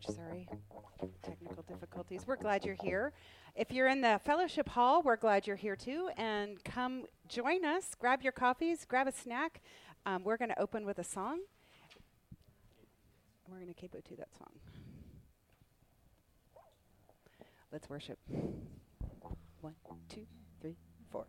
church. Sorry, technical difficulties. We're glad you're here. If you're in the fellowship hall, we're glad you're here too. And come join us. Grab your coffees, grab a snack. Um, we're going to open with a song. We're going to capo to that song. Let's worship. One, two, three, four.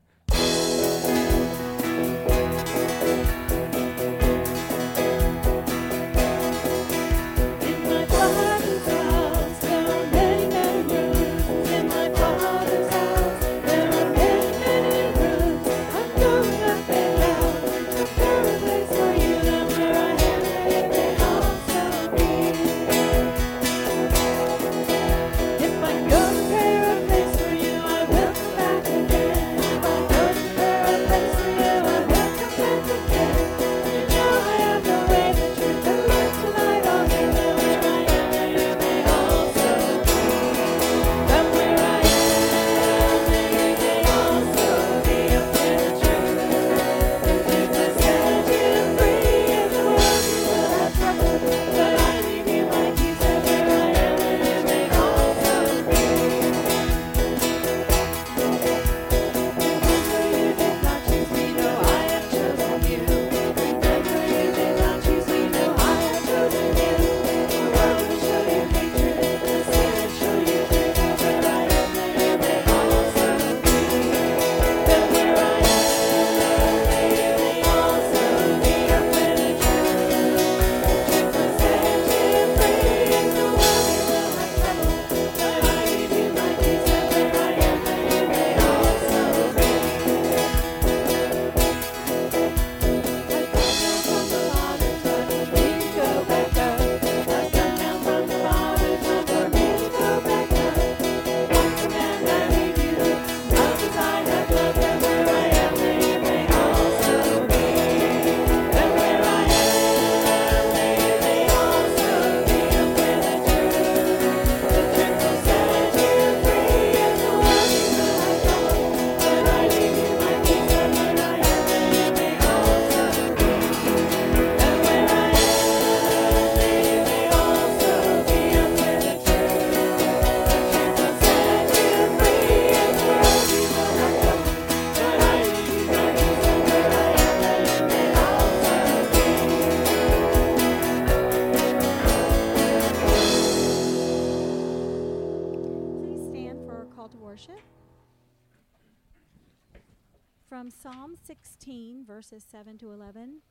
16, verses 7 to 11.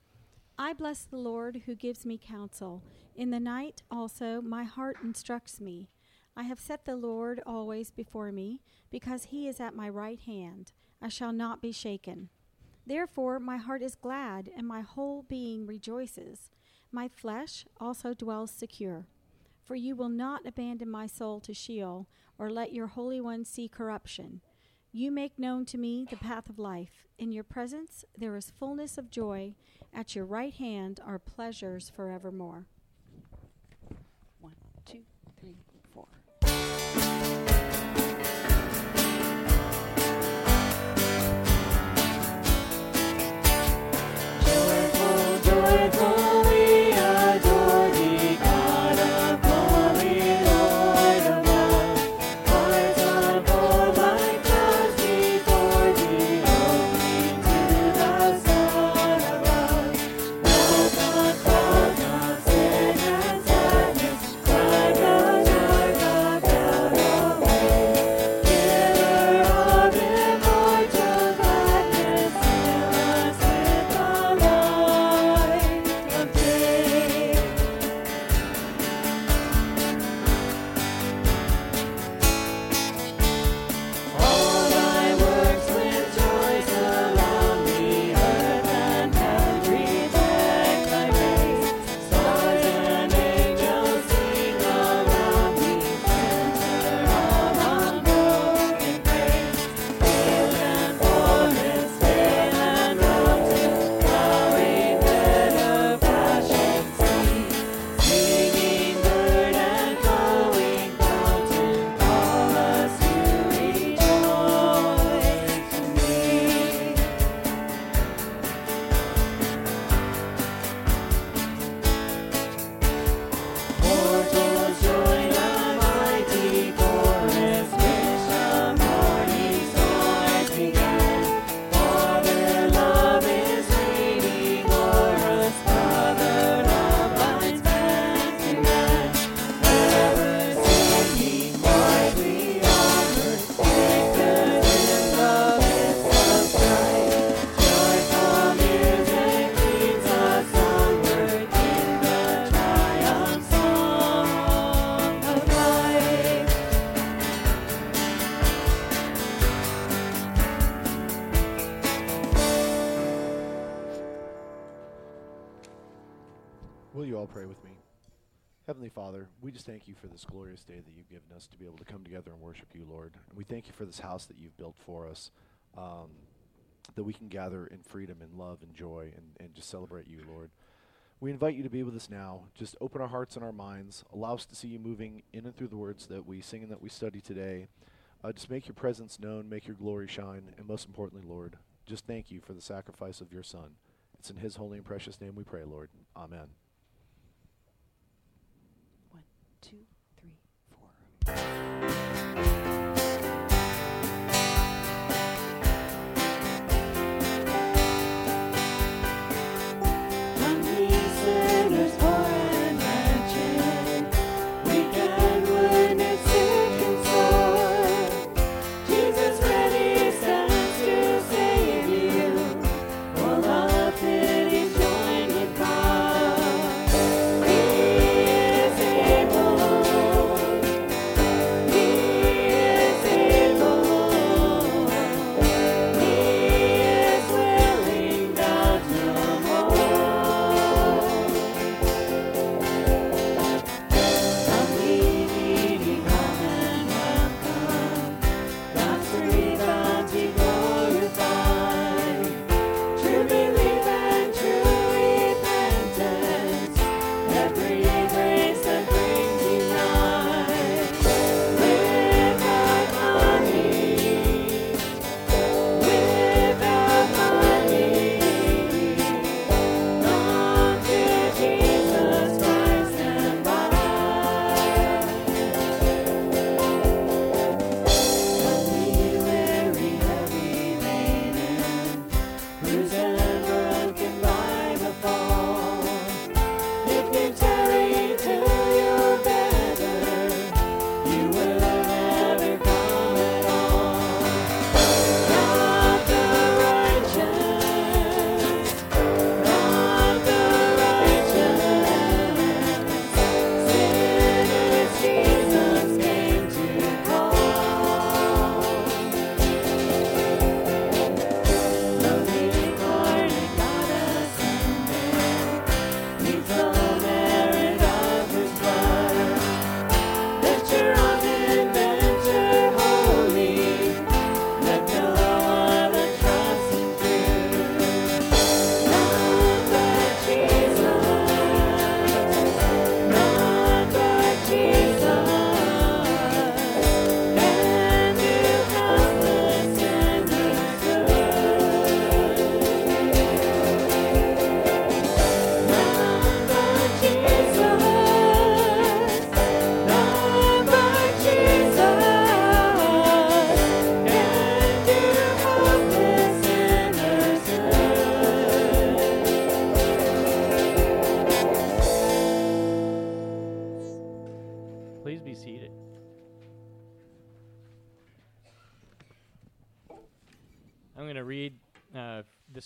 I bless the Lord who gives me counsel. In the night also my heart instructs me. I have set the Lord always before me, because he is at my right hand. I shall not be shaken. Therefore, my heart is glad, and my whole being rejoices. My flesh also dwells secure. For you will not abandon my soul to Sheol, or let your Holy One see corruption. You make known to me the path of life. In your presence there is fullness of joy. At your right hand are pleasures forevermore. We just thank you for this glorious day that you've given us to be able to come together and worship you, Lord. And we thank you for this house that you've built for us, um, that we can gather in freedom and love and joy and, and just celebrate you, Lord. We invite you to be with us now. Just open our hearts and our minds. Allow us to see you moving in and through the words that we sing and that we study today. Uh, just make your presence known, make your glory shine, and most importantly, Lord, just thank you for the sacrifice of your Son. It's in his holy and precious name we pray, Lord. Amen. Thank you.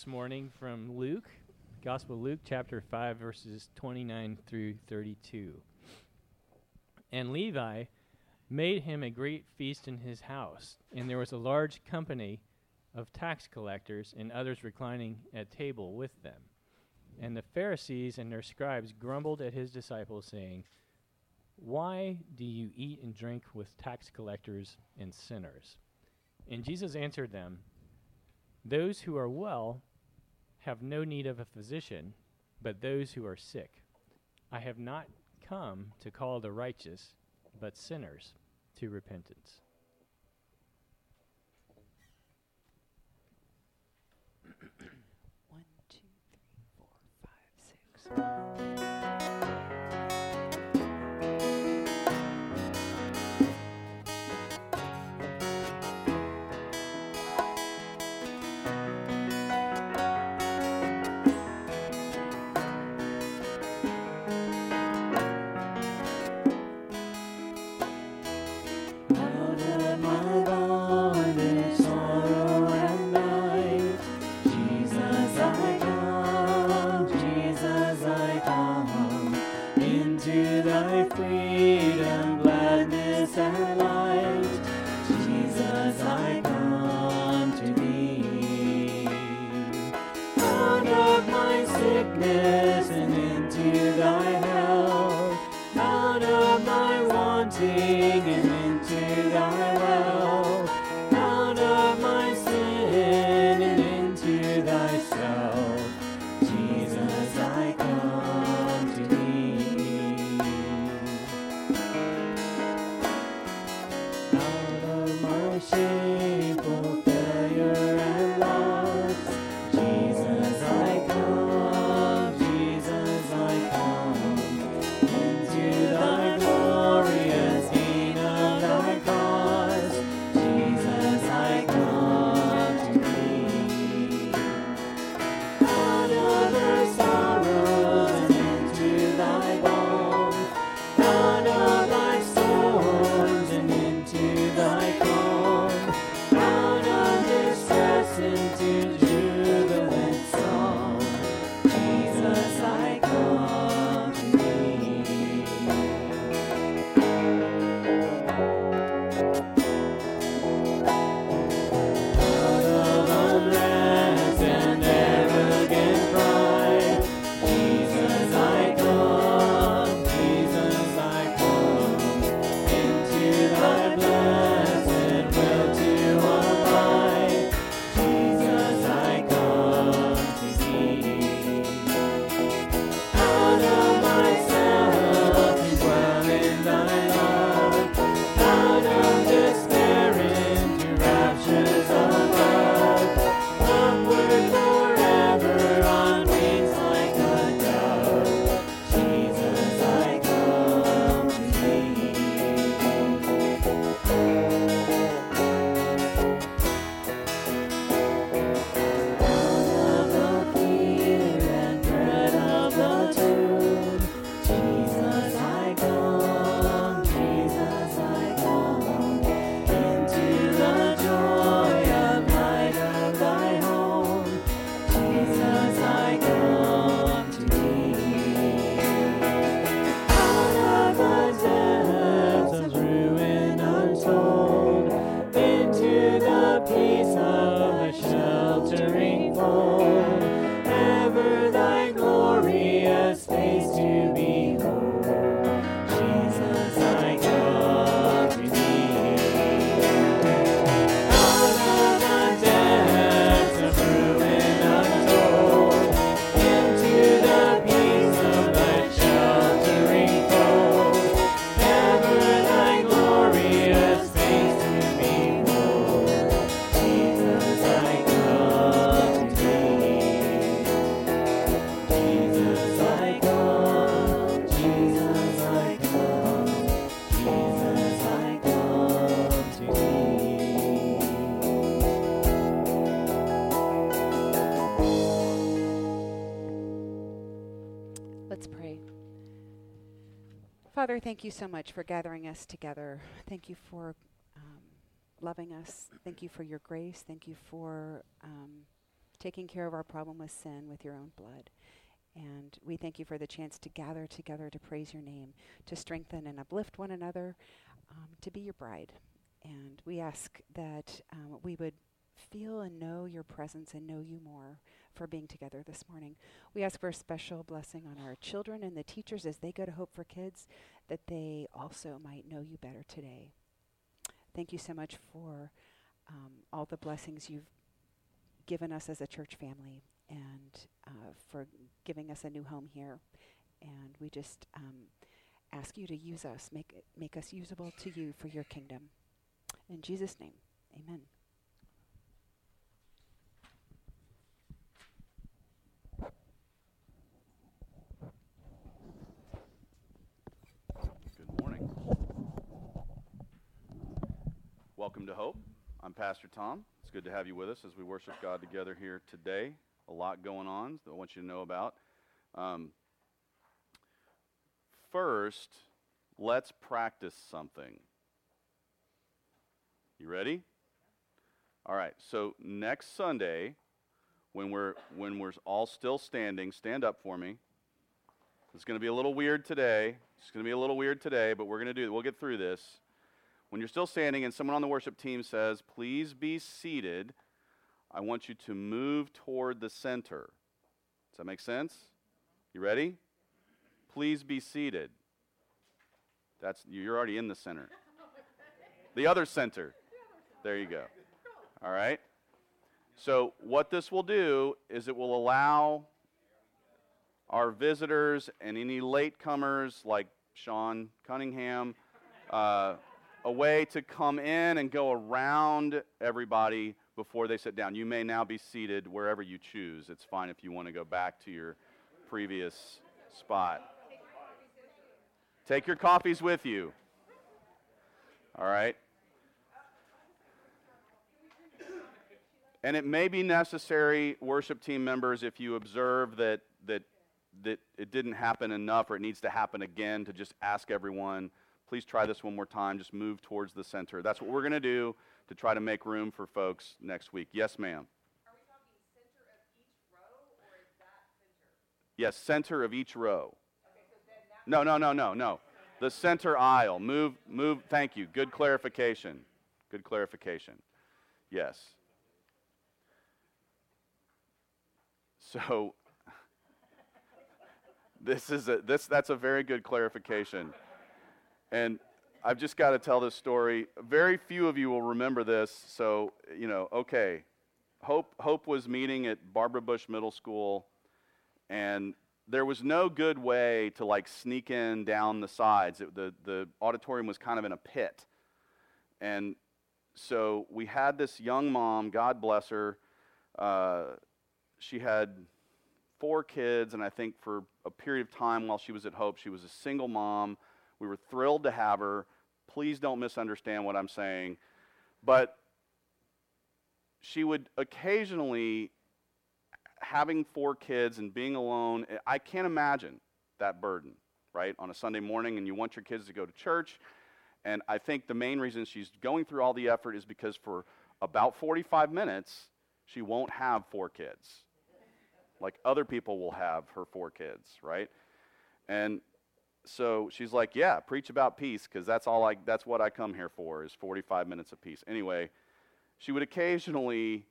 Morning from Luke, Gospel Luke, chapter 5, verses 29 through 32. And Levi made him a great feast in his house, and there was a large company of tax collectors and others reclining at table with them. And the Pharisees and their scribes grumbled at his disciples, saying, why do you eat and drink with tax collectors and sinners? And Jesus answered them, Those who are well have no need of a physician, but those who are sick. I have not come to call the righteous, but sinners to repentance. One, two, three, four, five, six. Thank you so much for gathering us together. Thank you for um, loving us. Thank you for your grace. Thank you for um, taking care of our problem with sin with your own blood. And we thank you for the chance to gather together to praise your name, to strengthen and uplift one another, um, to be your bride. And we ask that um, we would feel and know your presence and know you more for being together this morning. We ask for a special blessing on our children and the teachers as they go to Hope for Kids, that they also might know you better today. Thank you so much for um, all the blessings you've given us as a church family and uh, for giving us a new home here. And we just um, ask you to use us, make, make us usable to you for your kingdom. In Jesus' name, amen. Good morning. Welcome to Hope. I'm Pastor Tom. It's good to have you with us as we worship God together here today. A lot going on that I want you to know about. Um, first, let's practice something. You ready? All right. So next Sunday, when we're when we're all still standing, stand up for me. It's going to be a little weird today. It's going to be a little weird today, but we're going to do. We'll get through this. When you're still standing and someone on the worship team says, "Please be seated," I want you to move toward the center. Does that make sense? You ready? Please be seated. That's you're already in the center. The other center. There you go. All right. So what this will do is it will allow our visitors and any latecomers like Sean Cunningham uh, a way to come in and go around everybody before they sit down. You may now be seated wherever you choose. It's fine if you want to go back to your previous spot. Take your coffees with you. All right? And it may be necessary, worship team members, if you observe that, that, that it didn't happen enough or it needs to happen again, to just ask everyone, please try this one more time. Just move towards the center. That's what we're going to do to try to make room for folks next week. Yes, ma'am. Yes, center of each row. No, no, no, no, no. The center aisle. Move, move. Thank you. Good clarification. Good clarification. Yes. So this is a this that's a very good clarification. And I've just got to tell this story. Very few of you will remember this, so you know, okay. Hope Hope was meeting at Barbara Bush Middle School and there was no good way to like sneak in down the sides. It, the the auditorium was kind of in a pit. And so we had this young mom, God bless her, uh, she had four kids, and I think for a period of time while she was at Hope, she was a single mom. We were thrilled to have her. Please don't misunderstand what I'm saying. But she would occasionally, having four kids and being alone, I can't imagine that burden, right? On a Sunday morning, and you want your kids to go to church. And I think the main reason she's going through all the effort is because for about 45 minutes, she won't have four kids like other people will have her four kids, right? And so she's like, "Yeah, preach about peace because that's all I that's what I come here for is 45 minutes of peace." Anyway, she would occasionally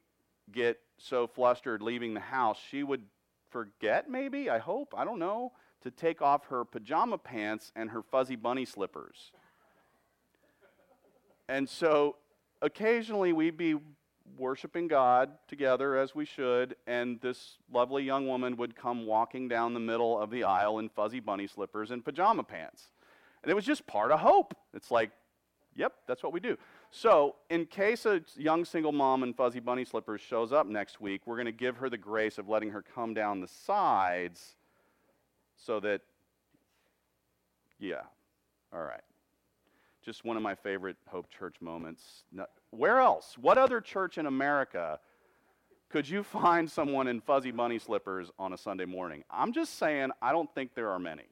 get so flustered leaving the house, she would forget maybe, I hope, I don't know, to take off her pajama pants and her fuzzy bunny slippers. And so occasionally we'd be worshiping God together as we should, and this lovely young woman would come walking down the middle of the aisle in fuzzy bunny slippers and pajama pants. And it was just part of hope. It's like, yep, that's what we do. So, in case a young single mom in fuzzy bunny slippers shows up next week, we're going to give her the grace of letting her come down the sides so that, yeah, all right. Just one of my favorite Hope Church moments. Where else? What other church in America could you find someone in fuzzy bunny slippers on a Sunday morning? I'm just saying, I don't think there are many.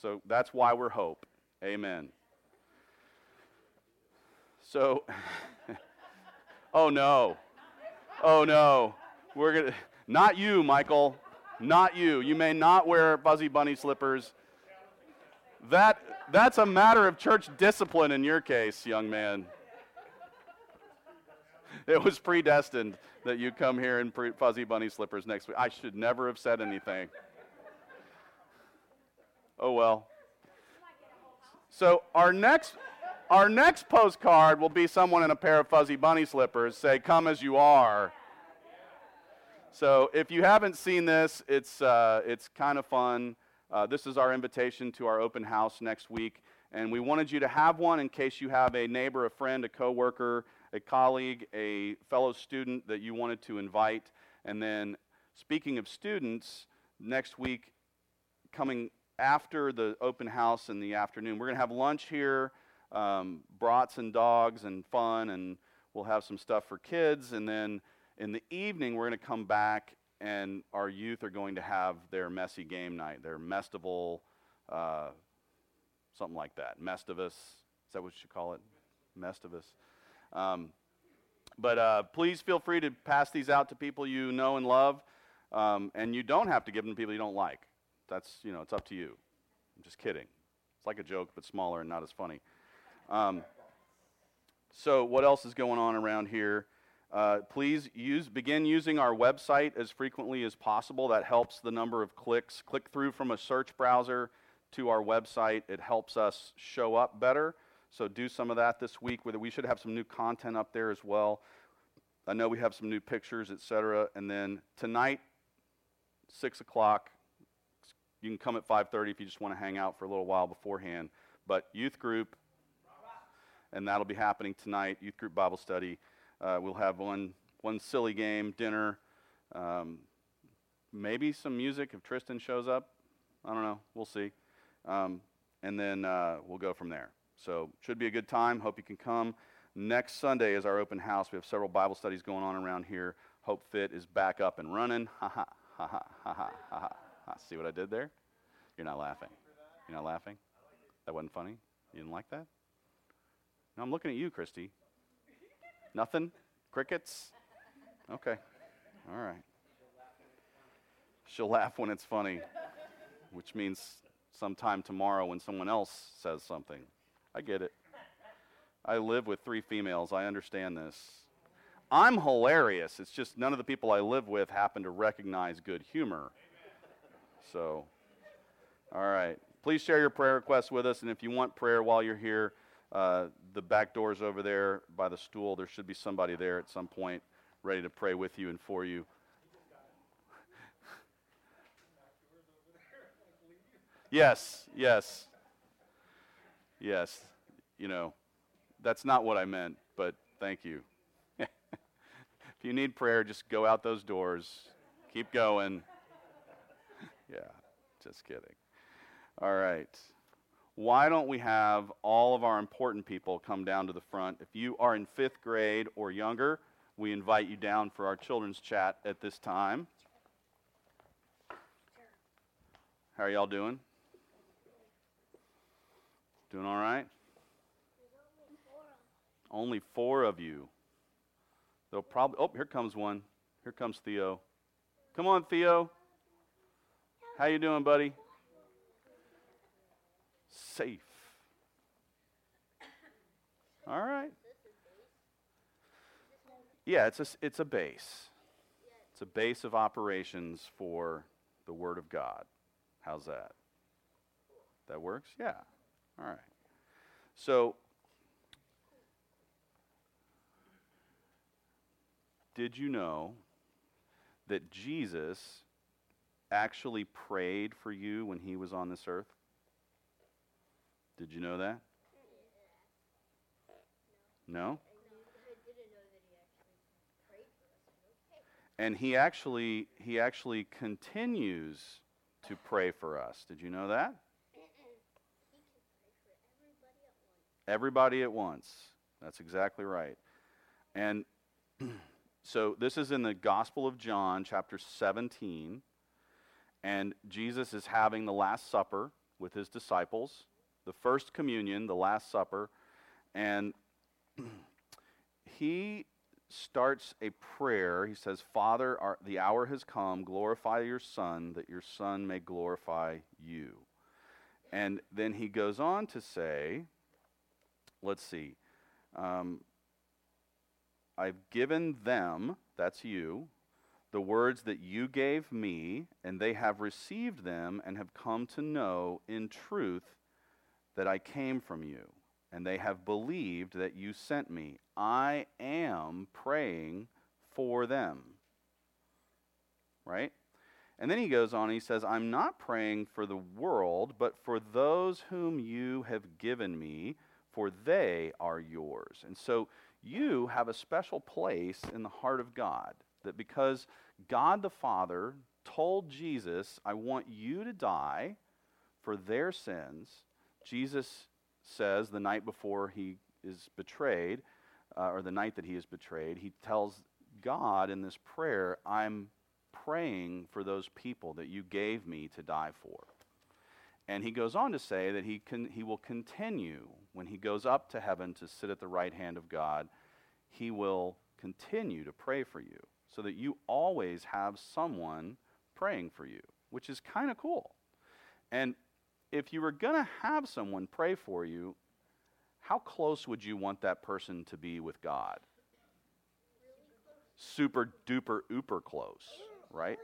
So that's why we're Hope. Amen. So, oh no. Oh no. We're going to, not you, Michael. Not you. You may not wear fuzzy bunny slippers. That, that's a matter of church discipline in your case, young man. It was predestined that you come here in pre- fuzzy bunny slippers next week. I should never have said anything. Oh well. So our next our next postcard will be someone in a pair of fuzzy bunny slippers say come as you are. So if you haven't seen this, it's uh, it's kind of fun. Uh, this is our invitation to our open house next week, and we wanted you to have one in case you have a neighbor, a friend, a coworker, a colleague, a fellow student that you wanted to invite. And then, speaking of students, next week, coming after the open house in the afternoon, we're going to have lunch here, um, brats and dogs and fun, and we'll have some stuff for kids. And then in the evening, we're going to come back and our youth are going to have their messy game night, their mestival, uh, something like that. Mestivus, is that what you should call it? Mestivus. Um, but uh, please feel free to pass these out to people you know and love, um, and you don't have to give them to people you don't like. That's you know, it's up to you. I'm just kidding. It's like a joke, but smaller and not as funny. Um, so, what else is going on around here? Uh, please use, begin using our website as frequently as possible. That helps the number of clicks. Click through from a search browser to our website. It helps us show up better. So do some of that this week. We should have some new content up there as well. I know we have some new pictures, etc. And then tonight, six o'clock. You can come at 5:30 if you just want to hang out for a little while beforehand. But youth group, and that'll be happening tonight. Youth group Bible study. Uh, we'll have one one silly game, dinner, um, maybe some music if Tristan shows up. I don't know. We'll see. Um, and then uh, we'll go from there. So should be a good time. Hope you can come. Next Sunday is our open house. We have several Bible studies going on around here. Hope Fit is back up and running. Ha ha ha ha ha ha ha ha. See what I did there? You're not laughing. You're not laughing. That wasn't funny. You didn't like that? No, I'm looking at you, Christy. Nothing? Crickets? Okay. All right. She'll laugh when it's funny, which means sometime tomorrow when someone else says something. I get it. I live with three females. I understand this. I'm hilarious. It's just none of the people I live with happen to recognize good humor. So, all right. Please share your prayer requests with us. And if you want prayer while you're here, uh, the back door's over there by the stool. There should be somebody there at some point ready to pray with you and for you. Yes, yes. Yes. You know, that's not what I meant, but thank you. if you need prayer, just go out those doors. Keep going. yeah, just kidding. All right. Why don't we have all of our important people come down to the front? If you are in fifth grade or younger, we invite you down for our children's chat at this time. How are y'all doing? Doing all right? Only four of you. They'll probably. Oh, here comes one. Here comes Theo. Come on, Theo. How you doing, buddy? Safe. All right. Yeah, it's a, it's a base. It's a base of operations for the Word of God. How's that? That works? Yeah. All right. So, did you know that Jesus actually prayed for you when he was on this earth? Did you know that? No? And he actually he actually continues to pray for us. Did you know that? Everybody at once. That's exactly right. And so this is in the Gospel of John, chapter 17. And Jesus is having the Last Supper with his disciples, the first communion, the Last Supper. And he starts a prayer. He says, Father, our, the hour has come. Glorify your Son, that your Son may glorify you. And then he goes on to say, let's see, um, I've given them, that's you, the words that you gave me, and they have received them and have come to know in truth that I came from you, and they have believed that you sent me. I am praying for them. Right? And then he goes on, he says, I'm not praying for the world, but for those whom you have given me, for they are yours. And so you have a special place in the heart of God, that because God the Father told Jesus, I want you to die for their sins, Jesus says the night before he is betrayed, uh, or the night that he is betrayed, he tells God in this prayer, I'm praying for those people that you gave me to die for. And he goes on to say that he, can, he will continue, when he goes up to heaven to sit at the right hand of God, he will continue to pray for you so that you always have someone praying for you, which is kind of cool. And if you were going to have someone pray for you, how close would you want that person to be with God? Super duper ooper close, right?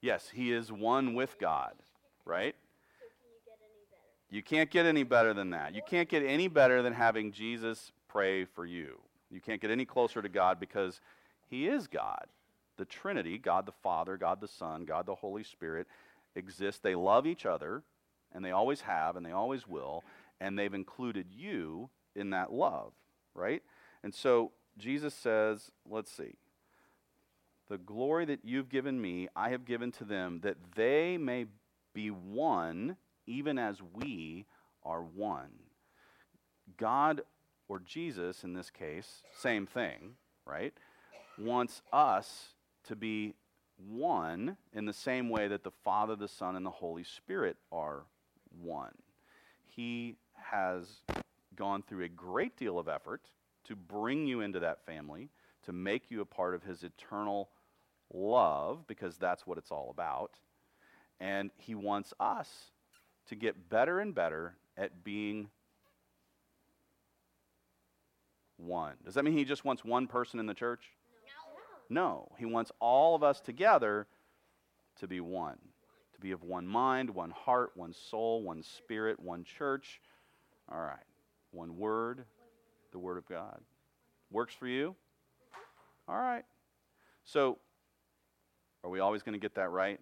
Yes, he is one with God, right? You can't get any better than that. You can't get any better than having Jesus pray for you. You can't get any closer to God because he is God. The Trinity, God the Father, God the Son, God the Holy Spirit, exist. They love each other, and they always have, and they always will, and they've included you in that love, right? And so Jesus says, let's see. The glory that you've given me, I have given to them, that they may be one, even as we are one. God, or Jesus in this case, same thing, right? Wants us to be one in the same way that the Father, the Son, and the Holy Spirit are one. He has gone through a great deal of effort to bring you into that family, to make you a part of his eternal love, because that's what it's all about. And he wants us to get better and better at being one. Does that mean he just wants one person in the church? No. He wants all of us together to be one, to be of one mind, one heart, one soul, one spirit, one church. All right. One word, the Word of God. Works for you? All right. So, are we always going to get that right?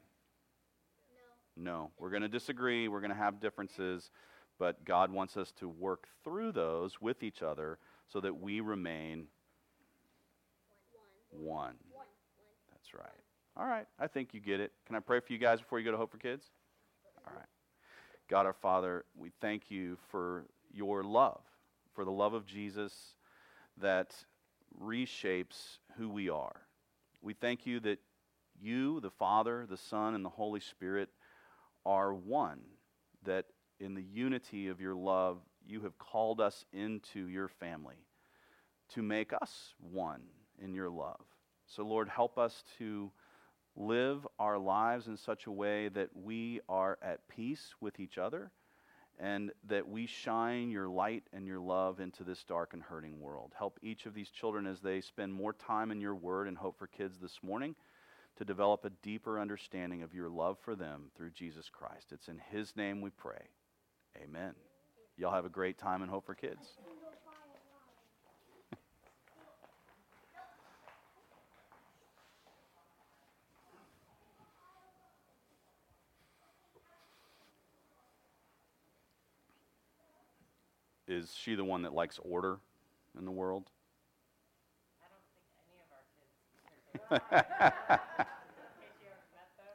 No. No. We're going to disagree. We're going to have differences. But God wants us to work through those with each other so that we remain one. That's right. All right. I think you get it. Can I pray for you guys before you go to Hope for Kids? All right. God our Father, we thank you for your love, for the love of Jesus that reshapes who we are. We thank you that you, the Father, the Son, and the Holy Spirit, are one, that in the unity of your love, you have called us into your family to make us one in your love. So, Lord, help us to live our lives in such a way that we are at peace with each other and that we shine your light and your love into this dark and hurting world. Help each of these children as they spend more time in your word and hope for kids this morning to develop a deeper understanding of your love for them through Jesus Christ. It's in his name we pray. Amen. Y'all have a great time and Hope for Kids. Is she the one that likes order in the world?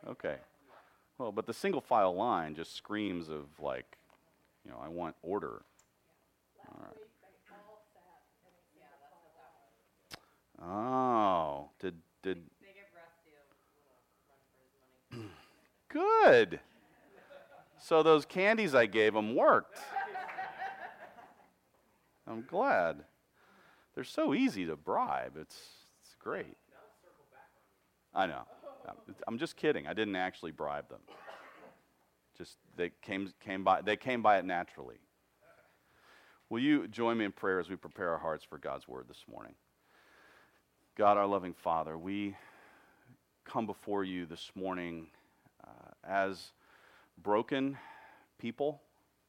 okay. Well, but the single file line just screams of like, you know, I want order. All right. Oh, did did Good. So those candies I gave them worked. I'm glad. They're so easy to bribe. It's it's great. I know. I'm just kidding. I didn't actually bribe them. Just they came came by they came by it naturally. Will you join me in prayer as we prepare our hearts for God's word this morning? God, our loving Father, we come before you this morning uh, as broken people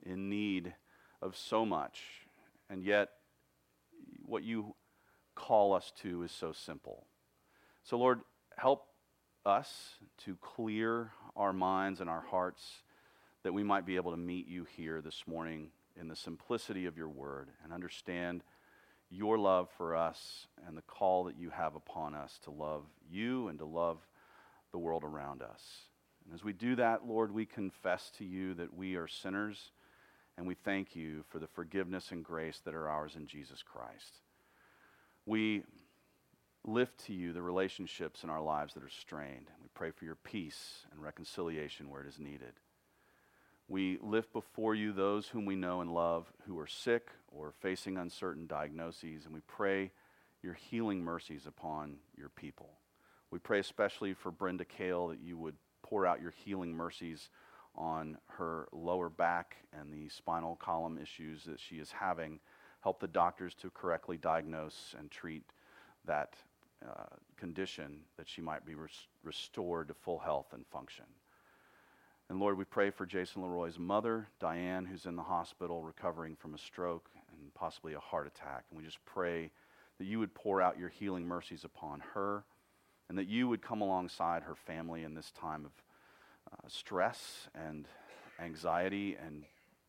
in need of so much, and yet what you call us to is so simple. So, Lord, help us to clear our minds and our hearts that we might be able to meet you here this morning in the simplicity of your word and understand your love for us and the call that you have upon us to love you and to love the world around us. And as we do that, Lord, we confess to you that we are sinners and we thank you for the forgiveness and grace that are ours in Jesus Christ. We lift to you the relationships in our lives that are strained. We pray for your peace and reconciliation where it is needed. We lift before you those whom we know and love who are sick or facing uncertain diagnoses, and we pray your healing mercies upon your people. We pray especially for Brenda Kale that you would pour out your healing mercies on her lower back and the spinal column issues that she is having. Help the doctors to correctly diagnose and treat that uh, condition that she might be res- restored to full health and function. And Lord, we pray for Jason Leroy's mother, Diane, who's in the hospital recovering from a stroke and possibly a heart attack. And we just pray that you would pour out your healing mercies upon her and that you would come alongside her family in this time of uh, stress and anxiety and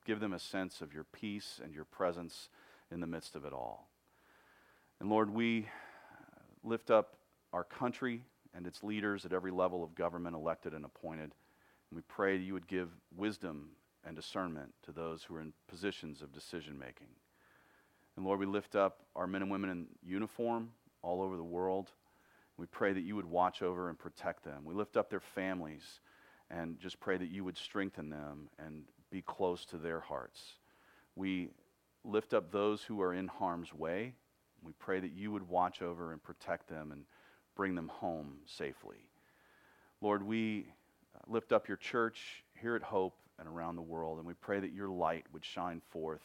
give them a sense of your peace and your presence in the midst of it all. And Lord, we uh, lift up our country and its leaders at every level of government, elected and appointed. And we pray that you would give wisdom and discernment to those who are in positions of decision making. And Lord, we lift up our men and women in uniform all over the world. We pray that you would watch over and protect them. We lift up their families and just pray that you would strengthen them and be close to their hearts. We lift up those who are in harm's way. We pray that you would watch over and protect them and bring them home safely. Lord, we uh, lift up your church here at Hope and around the world, and we pray that your light would shine forth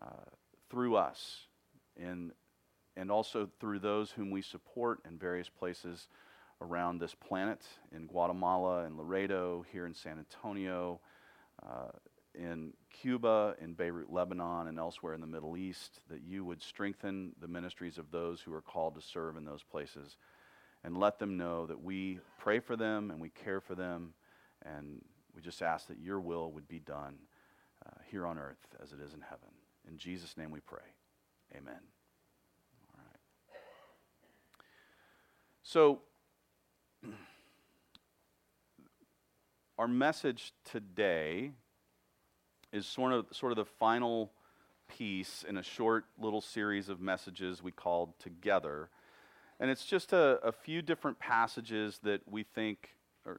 uh, through us in, and also through those whom we support in various places around this planet in Guatemala in Laredo, here in San Antonio, uh, in Cuba, in Beirut, Lebanon, and elsewhere in the Middle East, that you would strengthen the ministries of those who are called to serve in those places and let them know that we pray for them and we care for them, and we just ask that your will would be done uh, here on earth as it is in heaven. In Jesus' name we pray. Amen. All right. So, our message today is sort of, sort of the final piece in a short little series of messages we called Together. And it's just a, a few different passages that we think are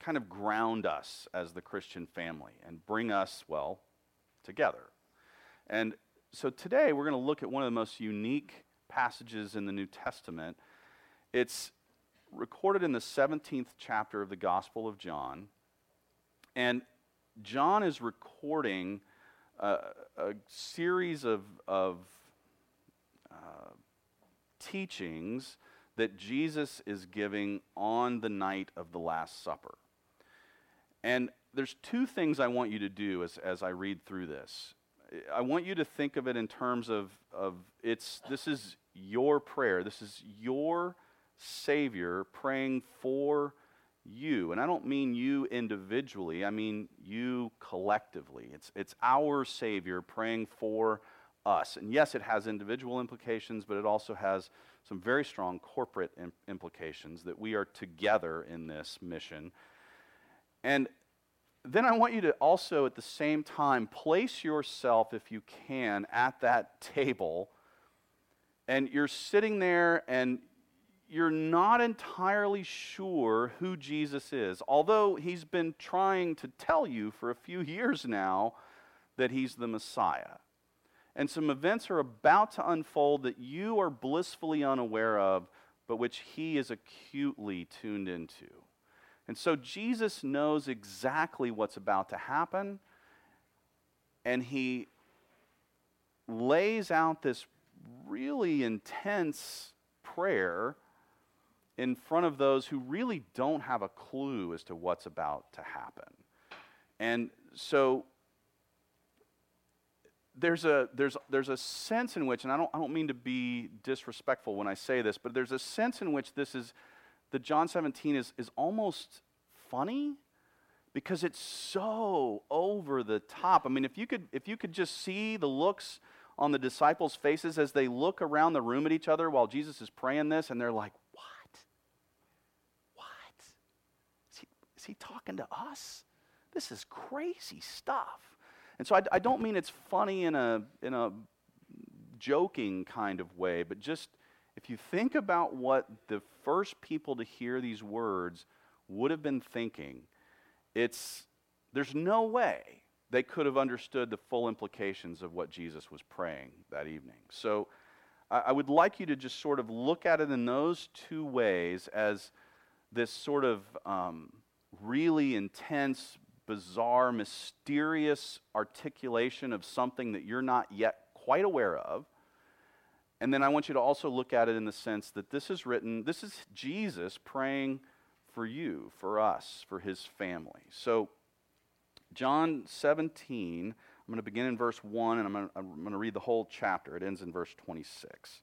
kind of ground us as the Christian family and bring us, well, together. And so today we're going to look at one of the most unique passages in the New Testament. It's recorded in the 17th chapter of the Gospel of John. And John is recording a, a series of, of uh, teachings that Jesus is giving on the night of the Last Supper. And there's two things I want you to do as, as I read through this. I want you to think of it in terms of, of it's, this is your prayer, this is your Savior praying for you. And I don't mean you individually, I mean you collectively. It's, it's our Savior praying for us. And yes, it has individual implications, but it also has some very strong corporate im- implications that we are together in this mission. And then I want you to also, at the same time, place yourself, if you can, at that table. And you're sitting there and you're not entirely sure who Jesus is, although he's been trying to tell you for a few years now that he's the Messiah. And some events are about to unfold that you are blissfully unaware of, but which he is acutely tuned into. And so Jesus knows exactly what's about to happen, and he lays out this really intense prayer in front of those who really don't have a clue as to what's about to happen. And so there's a, there's, there's a sense in which, and I don't, I don't mean to be disrespectful when I say this, but there's a sense in which this is, the John 17 is, is almost funny because it's so over the top. I mean, if you could, if you could just see the looks on the disciples' faces as they look around the room at each other while Jesus is praying this, and they're like, what? What? Is he, talking to us? This is crazy stuff. And so I, I don't mean it's funny in a, in a joking kind of way, but just if you think about what the first people to hear these words would have been thinking, it's, there's no way they could have understood the full implications of what Jesus was praying that evening. So I, I would like you to just sort of look at it in those two ways as this sort of um, really intense, bizarre, mysterious articulation of something that you're not yet quite aware of. and then I want you to also look at it in the sense that this is written, this is Jesus praying for you, for us, for his family. So, John 17, I'm going to begin in verse 1, and I'm going, to, read the whole chapter. It ends in verse 26.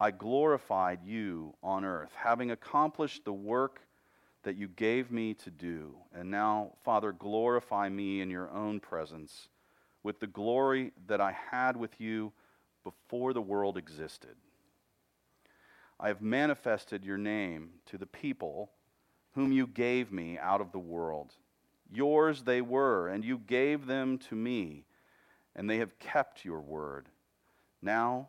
I glorified you on earth, having accomplished the work that you gave me to do. And now, Father, glorify me in your own presence with the glory that I had with you before the world existed. I have manifested your name to the people whom you gave me out of the world. Yours they were, and you gave them to me, and they have kept your word. Now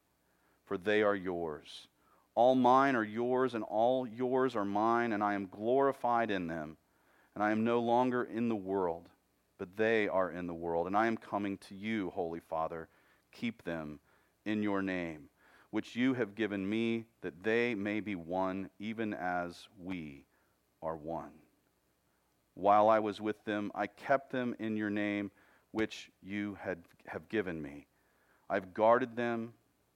for they are yours. All mine are yours, and all yours are mine, and I am glorified in them. And I am no longer in the world, but they are in the world. And I am coming to you, Holy Father. Keep them in your name, which you have given me, that they may be one, even as we are one. While I was with them, I kept them in your name, which you had, have given me. I've guarded them,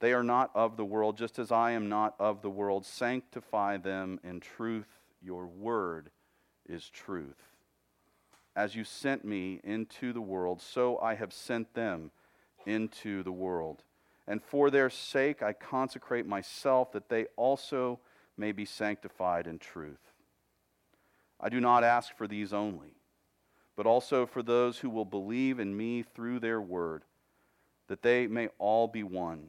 They are not of the world, just as I am not of the world. Sanctify them in truth. Your word is truth. As you sent me into the world, so I have sent them into the world. And for their sake I consecrate myself, that they also may be sanctified in truth. I do not ask for these only, but also for those who will believe in me through their word, that they may all be one,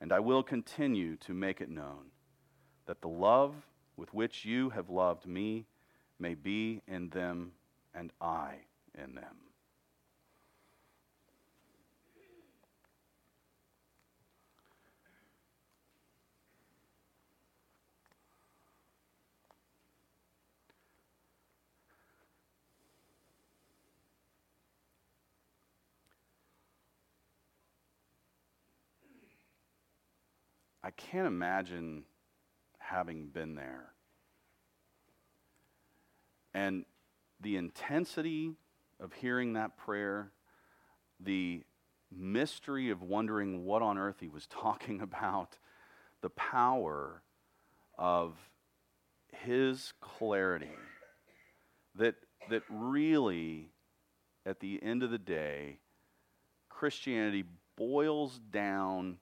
and I will continue to make it known, that the love with which you have loved me may be in them and I in them. I can't imagine having been there. And the intensity of hearing that prayer, the mystery of wondering what on earth he was talking about, the power of his clarity that, that really, at the end of the day, Christianity boils down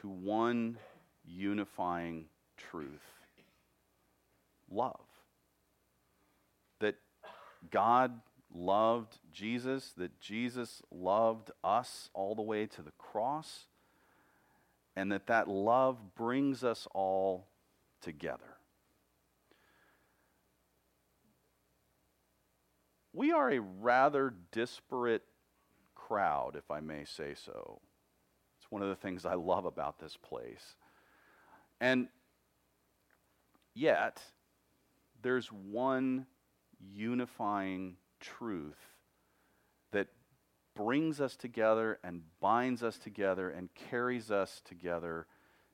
to one unifying truth love. That God loved Jesus, that Jesus loved us all the way to the cross, and that that love brings us all together. We are a rather disparate crowd, if I may say so. It's one of the things I love about this place. And yet, there's one unifying truth that brings us together and binds us together and carries us together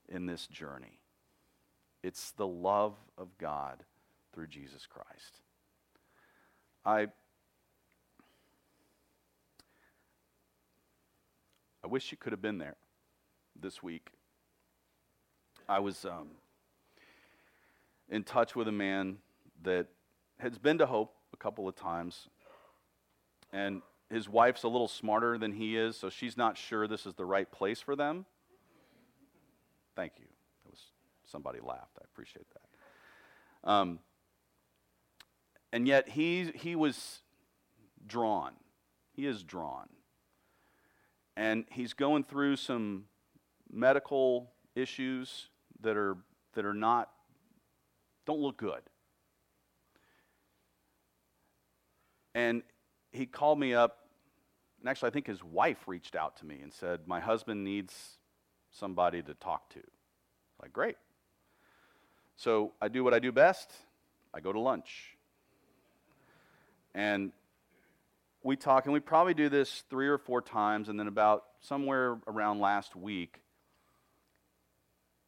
in this journey. It's the love of God through Jesus Christ. I I wish you could have been there this week. I was um, in touch with a man that has been to Hope a couple of times, and his wife's a little smarter than he is, so she's not sure this is the right place for them. Thank you. It was somebody laughed. I appreciate that. Um, and yet he he was drawn. He is drawn, and he's going through some medical issues that are that are not don't look good. And he called me up, and actually, I think his wife reached out to me and said, My husband needs somebody to talk to. Like, great. So I do what I do best I go to lunch. And we talk, and we probably do this three or four times, and then about somewhere around last week,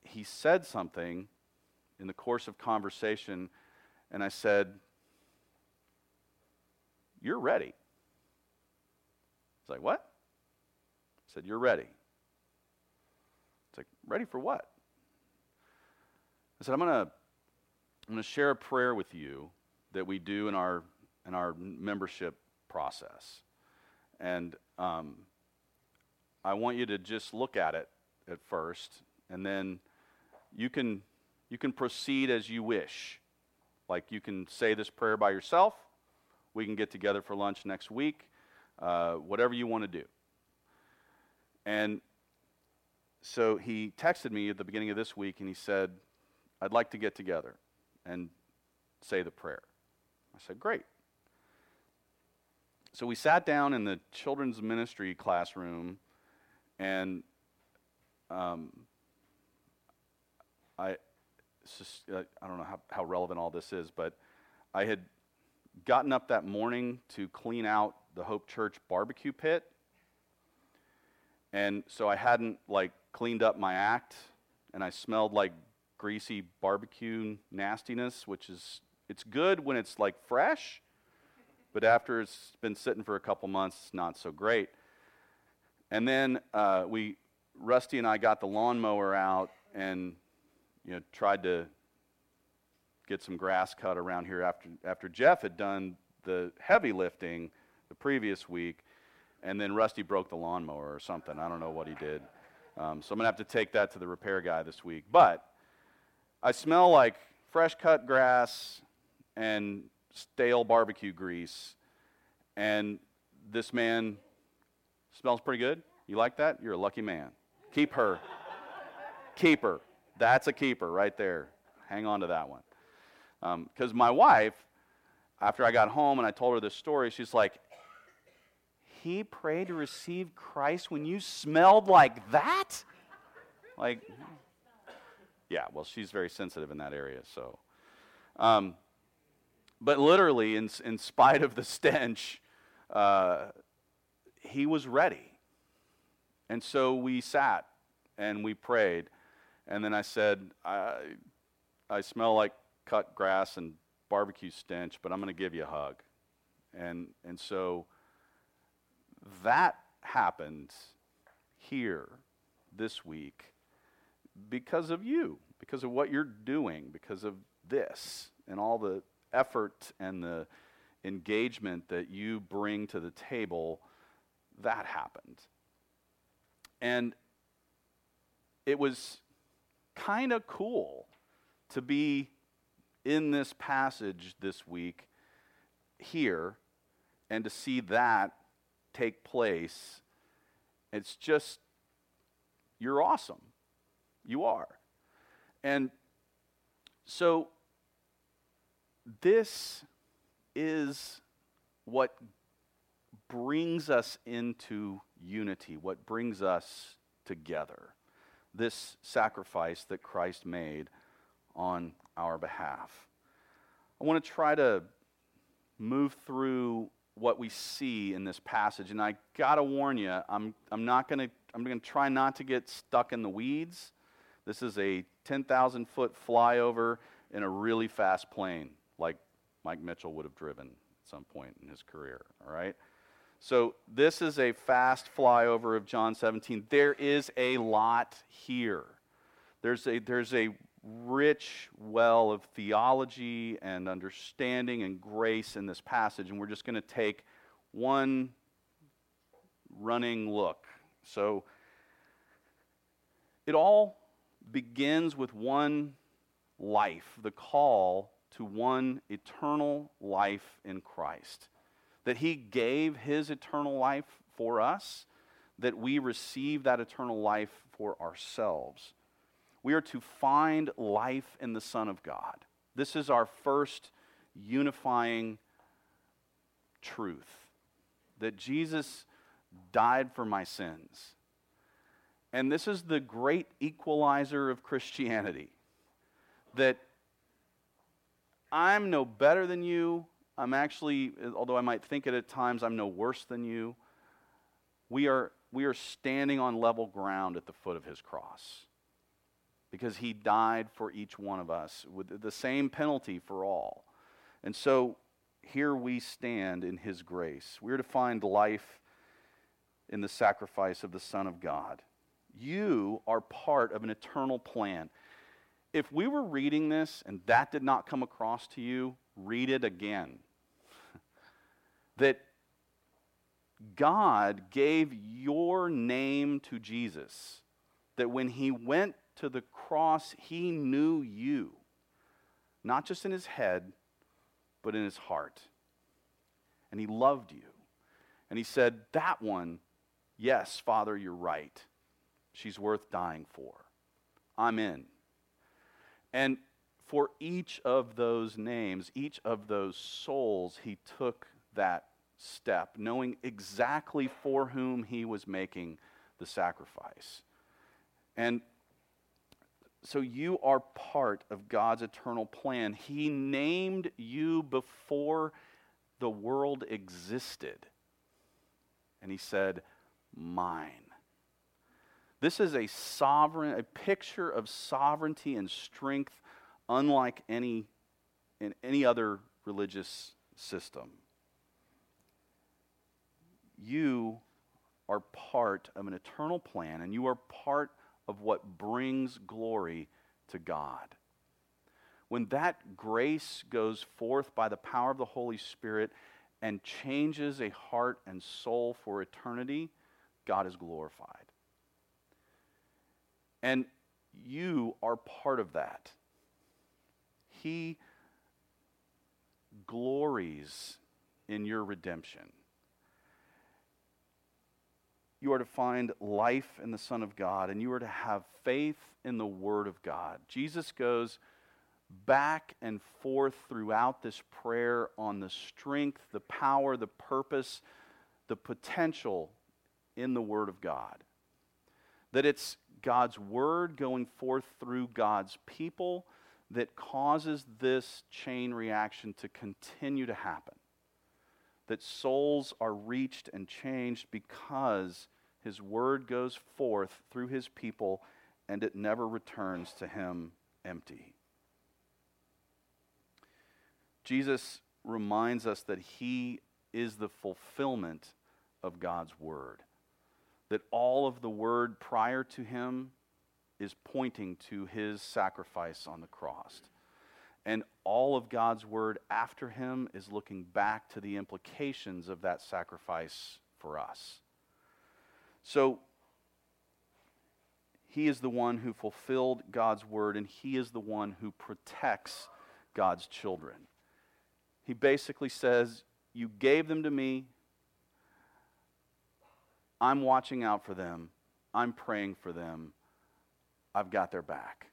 he said something in the course of conversation, and I said, You're ready. He's like, What? I said, You're ready. It's like, Ready for what? I said, I'm going to I'm going to share a prayer with you that we do in our in our membership process, and um, I want you to just look at it at first, and then you can you can proceed as you wish. Like you can say this prayer by yourself. We can get together for lunch next week. Uh, whatever you want to do. And so he texted me at the beginning of this week and he said, I'd like to get together and say the prayer. I said, Great. So we sat down in the children's ministry classroom and um, I, just, uh, I don't know how, how relevant all this is, but I had gotten up that morning to clean out the Hope Church barbecue pit. And so I hadn't like cleaned up my act and I smelled like greasy barbecue nastiness, which is it's good when it's like fresh, but after it's been sitting for a couple months, it's not so great. And then uh, we, Rusty and I got the lawnmower out and you know tried to get some grass cut around here after after Jeff had done the heavy lifting the previous week, and then Rusty broke the lawnmower or something. I don't know what he did. Um, so I'm gonna have to take that to the repair guy this week. But I smell like fresh cut grass and stale barbecue grease, and this man smells pretty good. You like that? You're a lucky man. Keep her. Keep her. That's a keeper right there. Hang on to that one. Because um, my wife, after I got home and I told her this story, she's like, He prayed to receive Christ when you smelled like that? Like, yeah, well, she's very sensitive in that area, so. Um, but literally, in, in spite of the stench, uh, he was ready. And so we sat and we prayed. And then I said, I, I smell like cut grass and barbecue stench, but I'm going to give you a hug. And, and so that happened here this week because of you, because of what you're doing, because of this, and all the effort and the engagement that you bring to the table, that happened. And it was kind of cool to be in this passage this week here and to see that take place. It's just, you're awesome. You are. And so, this is what brings us into unity, what brings us together. This sacrifice that Christ made on our behalf. I want to try to move through what we see in this passage, and I gotta warn you, I'm, I'm not gonna, I'm gonna try not to get stuck in the weeds. This is a 10,000 foot flyover in a really fast plane, like Mike Mitchell would have driven at some point in his career, all right? So, this is a fast flyover of John 17. There is a lot here. There's a, there's a rich well of theology and understanding and grace in this passage, and we're just going to take one running look. So, it all begins with one life, the call to one eternal life in Christ. That He gave His eternal life for us, that we receive that eternal life for ourselves. We are to find life in the Son of God. This is our first unifying truth that Jesus died for my sins. And this is the great equalizer of Christianity that I'm no better than you. I'm actually, although I might think it at times, I'm no worse than you. We are, we are standing on level ground at the foot of his cross because he died for each one of us with the same penalty for all. And so here we stand in his grace. We're to find life in the sacrifice of the Son of God. You are part of an eternal plan. If we were reading this and that did not come across to you, read it again. that God gave your name to Jesus. That when he went to the cross, he knew you, not just in his head, but in his heart. And he loved you. And he said, That one, yes, Father, you're right. She's worth dying for. I'm in. And for each of those names, each of those souls, he took that step, knowing exactly for whom he was making the sacrifice. And so you are part of God's eternal plan. He named you before the world existed. And he said, Mine. This is a sovereign, a picture of sovereignty and strength unlike any in any other religious system. You are part of an eternal plan, and you are part of what brings glory to God. When that grace goes forth by the power of the Holy Spirit and changes a heart and soul for eternity, God is glorified. And you are part of that. He glories in your redemption. You are to find life in the Son of God, and you are to have faith in the Word of God. Jesus goes back and forth throughout this prayer on the strength, the power, the purpose, the potential in the Word of God. That it's God's Word going forth through God's people that causes this chain reaction to continue to happen. That souls are reached and changed because his word goes forth through his people and it never returns to him empty. Jesus reminds us that he is the fulfillment of God's word. That all of the word prior to him is pointing to his sacrifice on the cross. And all of God's word after him is looking back to the implications of that sacrifice for us. So, he is the one who fulfilled God's word, and he is the one who protects God's children. He basically says, You gave them to me. I'm watching out for them. I'm praying for them. I've got their back.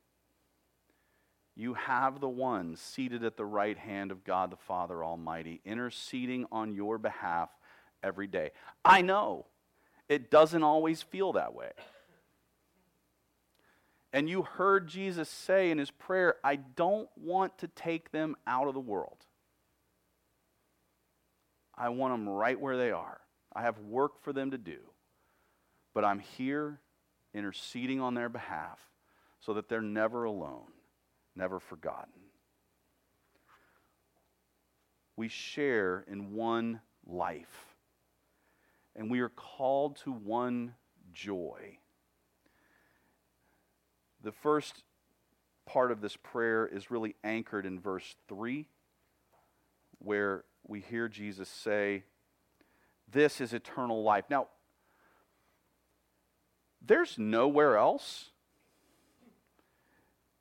You have the one seated at the right hand of God the Father Almighty, interceding on your behalf every day. I know it doesn't always feel that way. And you heard Jesus say in his prayer, I don't want to take them out of the world. I want them right where they are. I have work for them to do. But I'm here interceding on their behalf so that they're never alone, never forgotten. We share in one life, and we are called to one joy. The first part of this prayer is really anchored in verse 3, where we hear Jesus say, This is eternal life. Now, there's nowhere else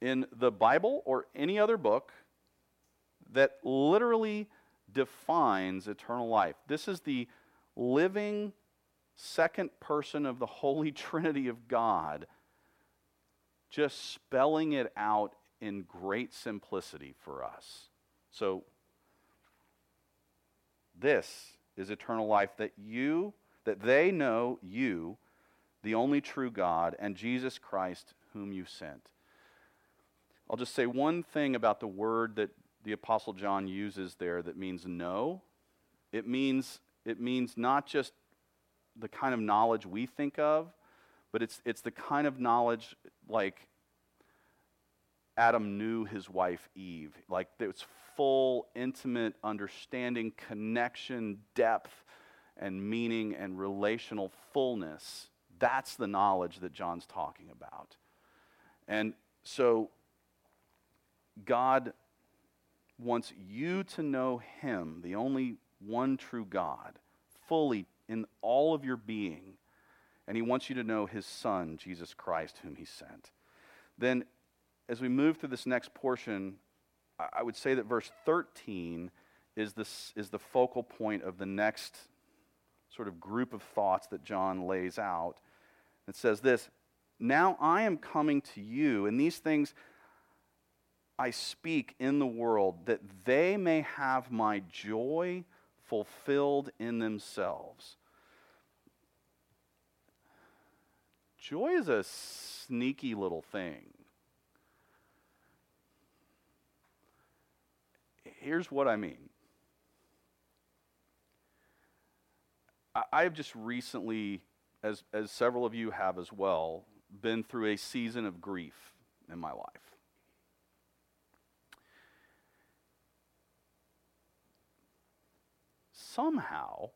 in the Bible or any other book that literally defines eternal life. This is the living second person of the Holy Trinity of God just spelling it out in great simplicity for us. So, this is eternal life that you, that they know you, the only true God, and Jesus Christ, whom you sent. I'll just say one thing about the word that the Apostle John uses there that means know. It means, it means not just the kind of knowledge we think of, but it's, it's the kind of knowledge like Adam knew his wife Eve. Like it's full, intimate understanding, connection, depth, and meaning and relational fullness. That's the knowledge that John's talking about. And so God wants you to know him, the only one true God, fully in all of your being. And he wants you to know his son, Jesus Christ, whom he sent. Then as we move through this next portion, I would say that verse 13 is, this, is the focal point of the next sort of group of thoughts that John lays out. It says this Now I am coming to you, and these things I speak in the world, that they may have my joy fulfilled in themselves. Joy is a sneaky little thing. here's what I mean. I, have just recently, as, as several of you have as well, been through a season of grief in my life. Somehow,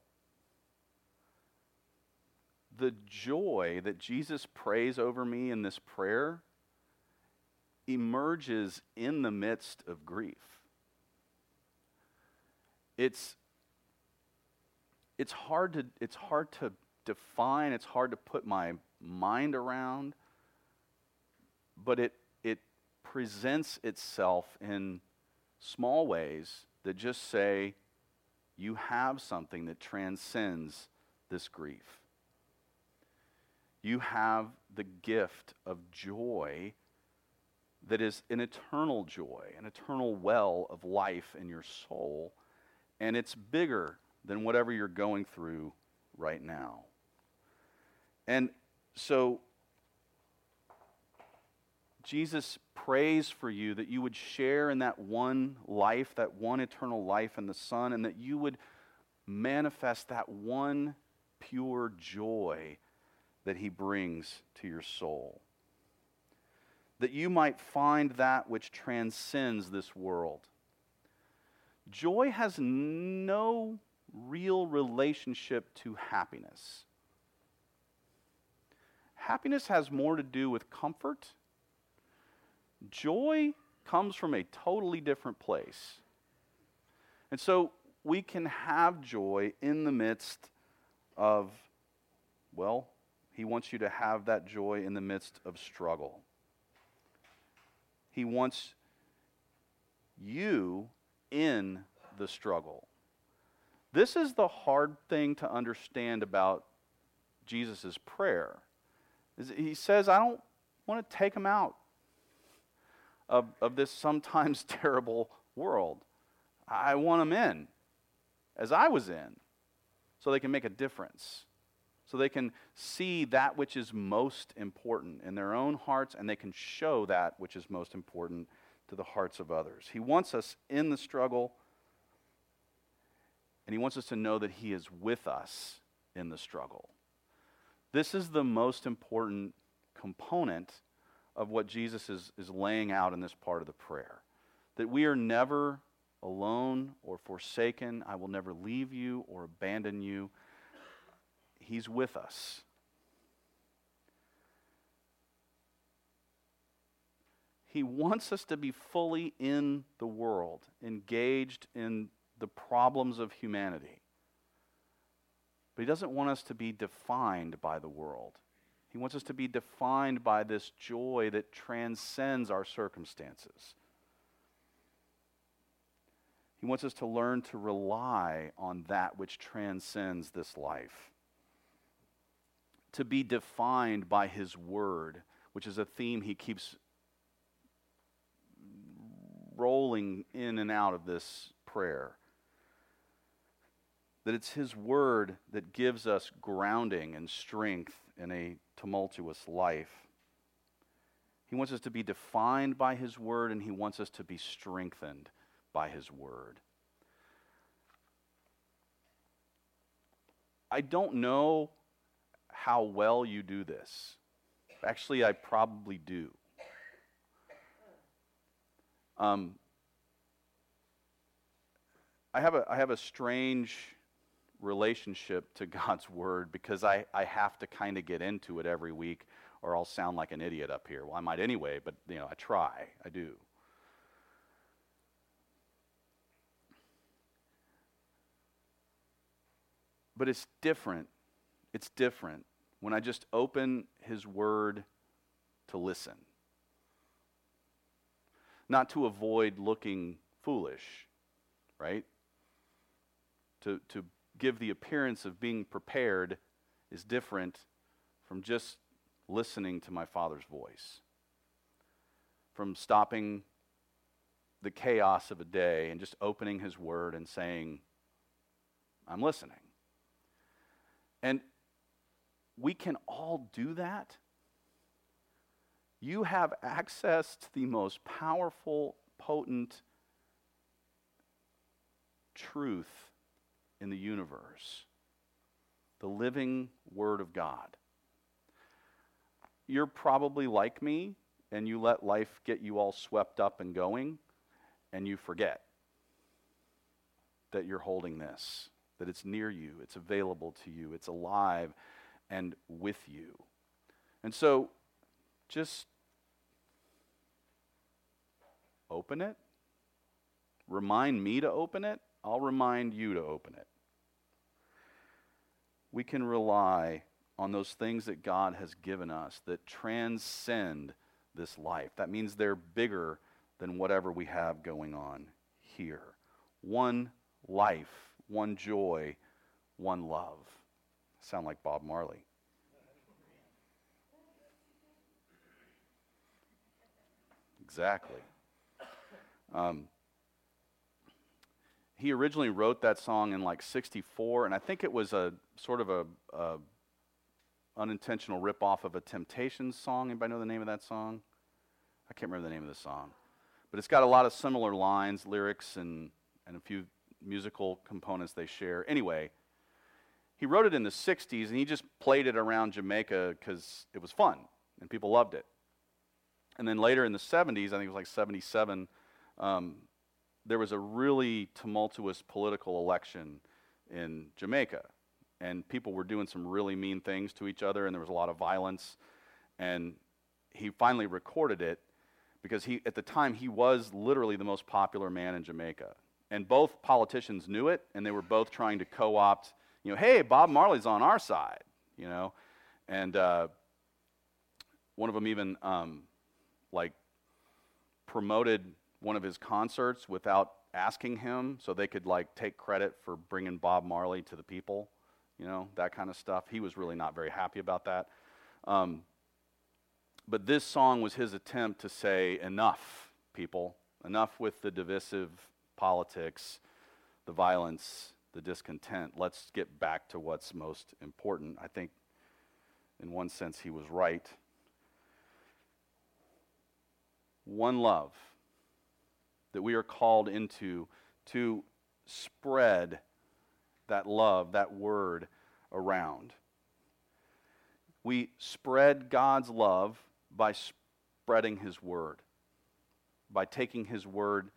the joy that Jesus prays over me in this prayer emerges in the midst of grief it's it's hard to it's hard to define it's hard to put my mind around but it it presents itself in small ways that just say you have something that transcends this grief you have the gift of joy that is an eternal joy an eternal well of life in your soul and it's bigger than whatever you're going through right now. And so Jesus prays for you that you would share in that one life, that one eternal life in the Son, and that you would manifest that one pure joy that He brings to your soul. That you might find that which transcends this world Joy has no real relationship to happiness. Happiness has more to do with comfort. Joy comes from a totally different place. And so we can have joy in the midst of, well, He wants you to have that joy in the midst of struggle. He wants you in the struggle. This is the hard thing to understand about Jesus' prayer. He says, I don't want to take them out of, of this sometimes terrible world. I want them in, as I was in, so they can make a difference. So they can see that which is most important in their own hearts, and they can show that which is most important to the hearts of others. He wants us in the struggle, and He wants us to know that He is with us in the struggle. This is the most important component of what Jesus is, is laying out in this part of the prayer. That we are never alone or forsaken. I will never leave you or abandon you. He's with us. He wants us to be fully in the world, engaged in the problems of humanity. But He doesn't want us to be defined by the world. He wants us to be defined by this joy that transcends our circumstances. He wants us to learn to rely on that which transcends this life. To be defined by His Word, which is a theme He keeps rolling in and out of this prayer. That it's His Word that gives us grounding and strength in a tumultuous life. He wants us to be defined by His Word, and He wants us to be strengthened by His Word. I don't know how well you do this. Actually, I probably do. Um, I have a I have a strange relationship to God's word because I, I have to kind of get into it every week or I'll sound like an idiot up here. Well, I might anyway, but you know, I try. I do. But it's different. It's different when I just open his word to listen. Not to avoid looking foolish, right? To, to give the appearance of being prepared is different from just listening to my Father's voice, from stopping the chaos of a day and just opening His Word and saying, I'm listening. And we can all do that. You have access to the most powerful, potent truth in the universe the living Word of God. You're probably like me, and you let life get you all swept up and going, and you forget that you're holding this, that it's near you, it's available to you, it's alive and with you. And so just open it. Remind me to open it. I'll remind you to open it. We can rely on those things that God has given us that transcend this life. That means they're bigger than whatever we have going on here. One life, one joy, one love. Sound like Bob Marley. Exactly. Um, he originally wrote that song in like 64 and i think it was a sort of a, a unintentional ripoff of a temptations song. Anybody know the name of that song? I can't remember the name of the song. But it's got a lot of similar lines lyrics and, and a few musical components they share. Anyway he wrote it in the 60s and he just played it around jamaica because it was fun and people loved it. And then later in the 70s i think it was like 77 um, there was a really tumultuous political election in Jamaica, and people were doing some really mean things to each other, and there was a lot of violence. and he finally recorded it because he at the time he was literally the most popular man in Jamaica. And both politicians knew it and they were both trying to co-opt, you know, hey, Bob Marley's on our side, you know. And uh, one of them even um, like promoted one of his concerts without asking him so they could like take credit for bringing Bob Marley to the people, you know, that kind of stuff. He was really not very happy about that. Um, but this song was his attempt to say, enough, people, enough with the divisive politics, the violence, the discontent. Let's get back to what's most important. I think, in one sense, he was right. One love that we are called into to spread that love, that word around. We spread God's love by spreading His word, by taking His word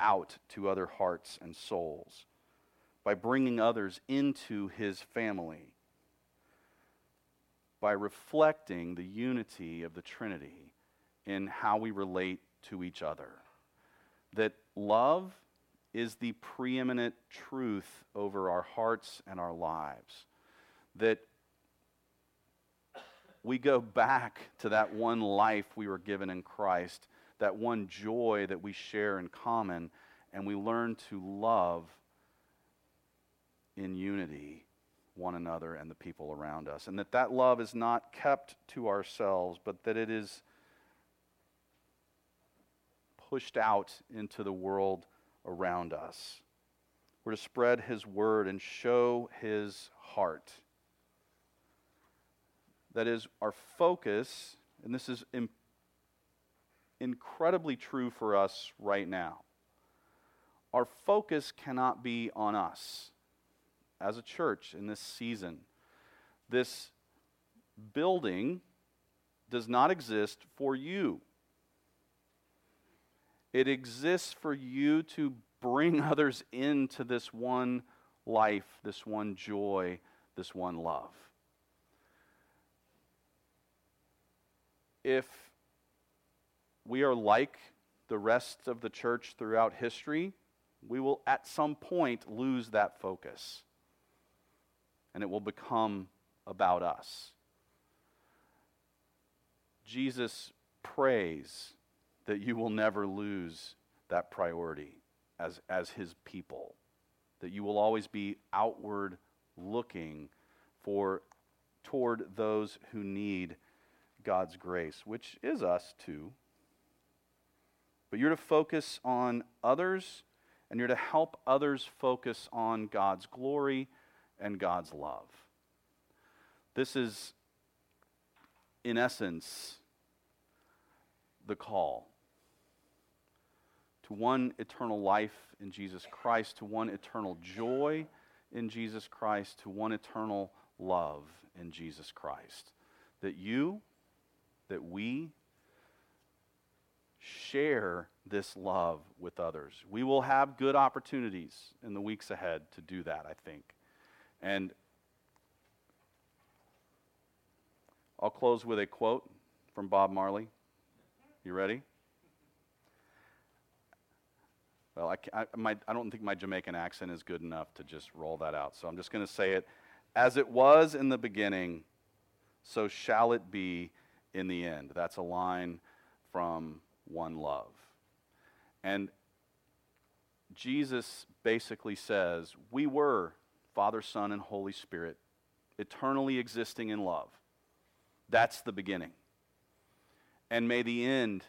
out to other hearts and souls, by bringing others into His family, by reflecting the unity of the Trinity in how we relate to each other. That love is the preeminent truth over our hearts and our lives. That we go back to that one life we were given in Christ, that one joy that we share in common, and we learn to love in unity one another and the people around us. And that that love is not kept to ourselves, but that it is pushed out into the world around us. We're to spread his word and show his heart. That is, our focus, and this is im- incredibly true for us right now. Our focus cannot be on us as a church in this season. This building does not exist for you. It exists for you to bring others into this one life, this one joy, this one love. If we are like the rest of the church throughout history, we will at some point lose that focus. And it will become about us. Jesus prays that you will never lose that priority as, as his people, that you will always be outward looking for toward those who need God's grace, which is us too. But you're to focus on others and you're to help others focus on God's glory and God's love. This is, in essence, the call to one eternal life in Jesus Christ, to one eternal joy in Jesus Christ, to one eternal love in Jesus Christ. That you, that we share this love with others. We will have good opportunities in the weeks ahead to do that, I think. And I'll close with a quote from Bob Marley. You ready? Well, I, I, my, I don't think my Jamaican accent is good enough to just roll that out. So I'm just going to say it. As it was in the beginning, so shall it be in the end. That's a line from One Love. And Jesus basically says, We were Father, Son, and Holy Spirit, eternally existing in love. That's the beginning. And may the end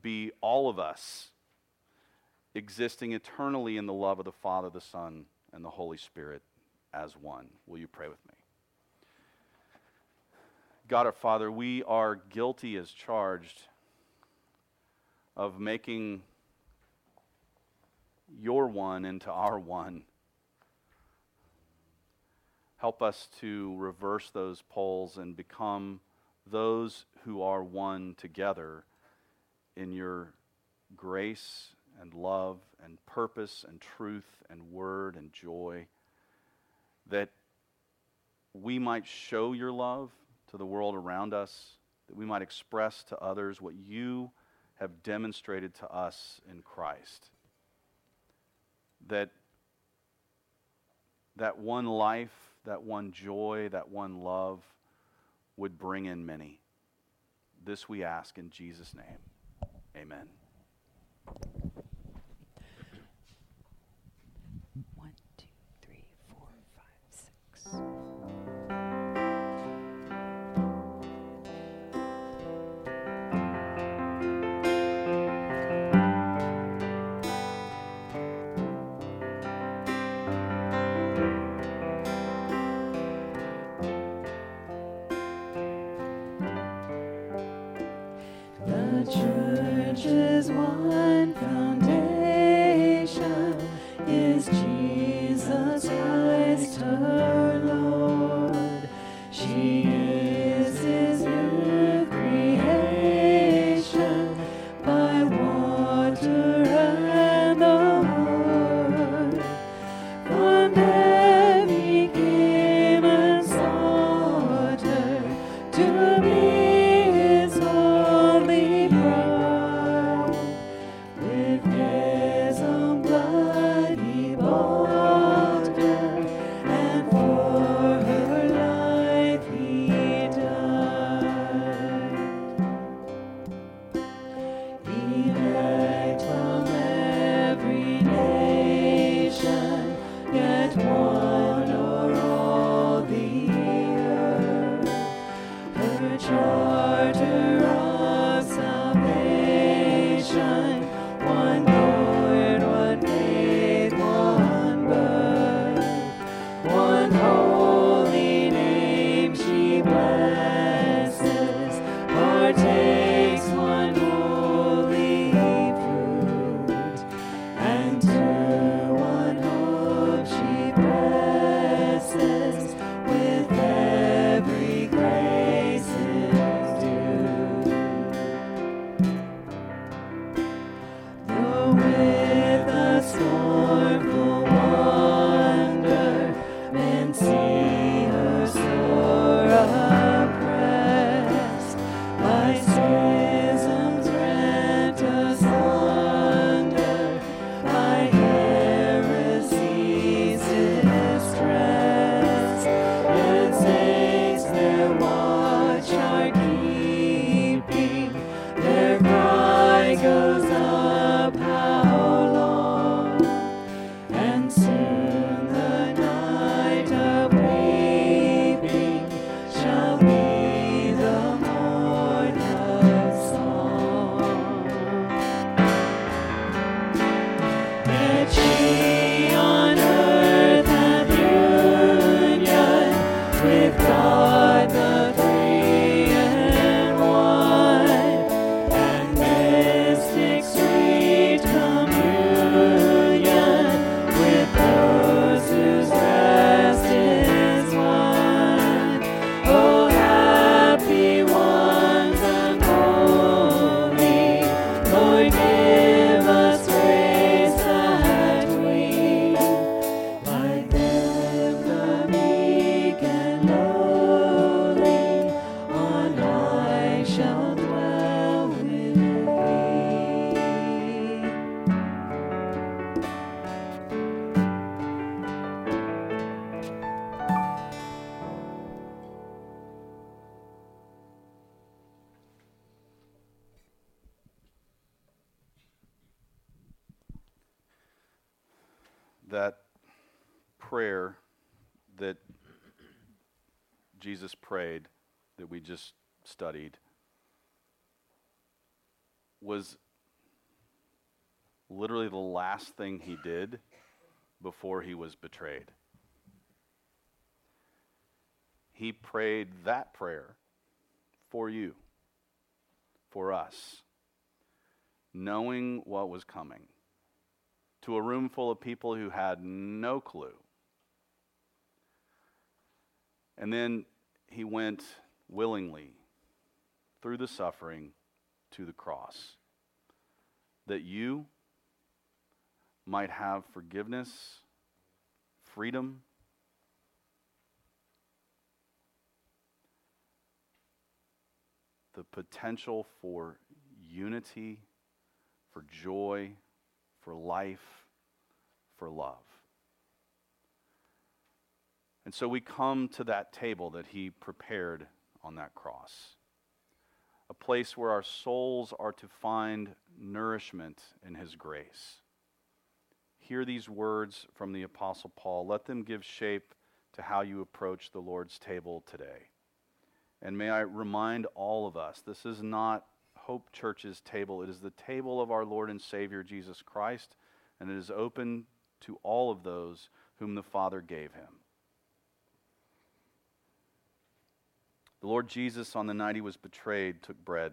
be all of us existing eternally in the love of the Father, the Son, and the Holy Spirit as one. Will you pray with me? God our Father, we are guilty as charged of making your one into our one. Help us to reverse those poles and become those who are one together in your grace and love and purpose and truth and word and joy, that we might show your love to the world around us, that we might express to others what you have demonstrated to us in Christ. That that one life, that one joy, that one love would bring in many. This we ask in Jesus' name. Amen. Last thing he did before he was betrayed. He prayed that prayer for you, for us, knowing what was coming to a room full of people who had no clue. And then he went willingly through the suffering to the cross that you might have forgiveness, freedom, the potential for unity, for joy, for life, for love. And so we come to that table that he prepared on that cross, a place where our souls are to find nourishment in his grace. Hear these words from the Apostle Paul. Let them give shape to how you approach the Lord's table today. And may I remind all of us this is not Hope Church's table, it is the table of our Lord and Savior Jesus Christ, and it is open to all of those whom the Father gave him. The Lord Jesus, on the night he was betrayed, took bread.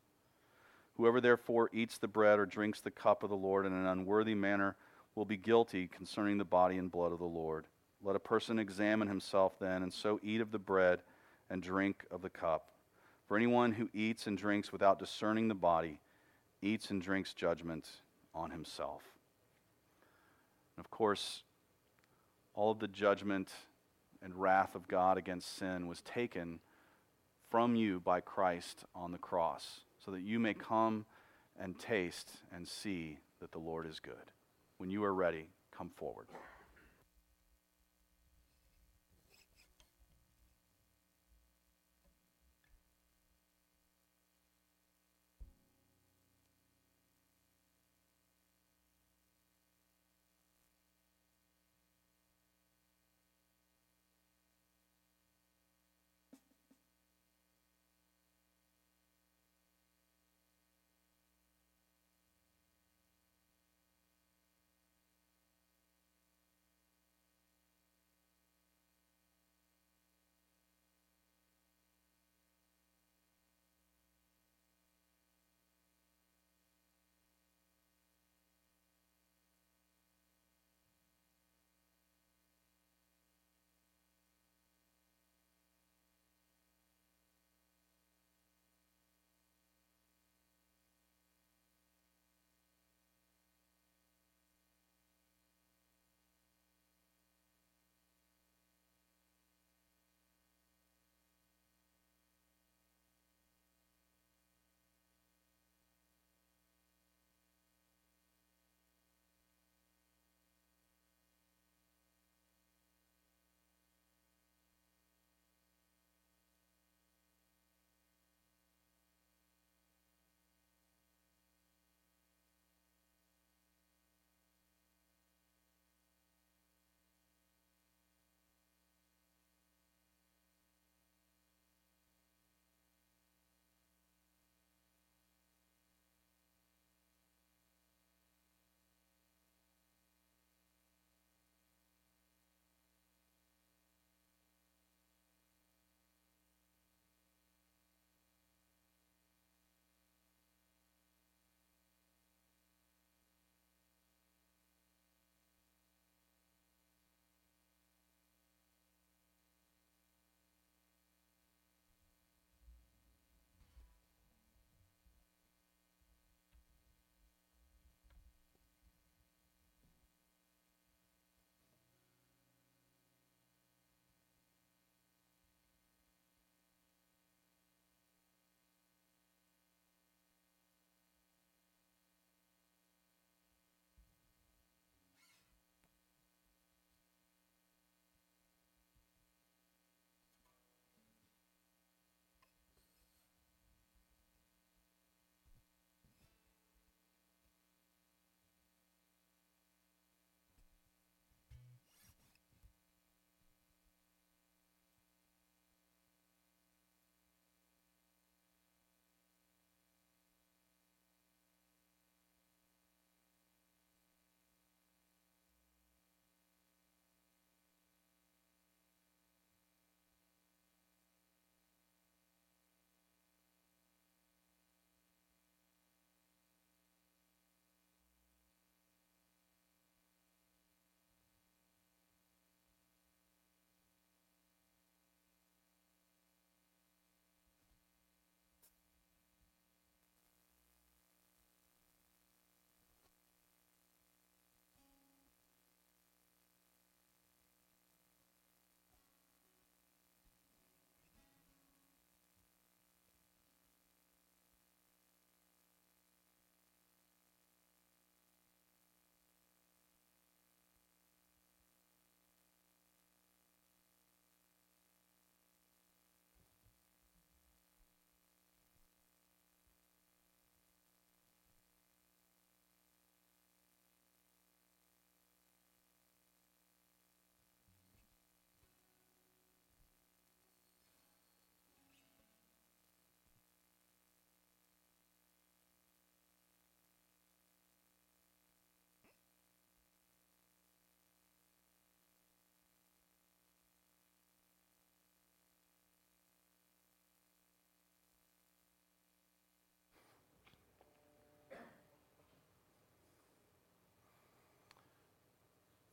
Whoever therefore eats the bread or drinks the cup of the Lord in an unworthy manner will be guilty concerning the body and blood of the Lord. Let a person examine himself then, and so eat of the bread and drink of the cup. For anyone who eats and drinks without discerning the body eats and drinks judgment on himself. And of course, all of the judgment and wrath of God against sin was taken from you by Christ on the cross, so that you may come and taste and see that the Lord is good. When you are ready, come forward.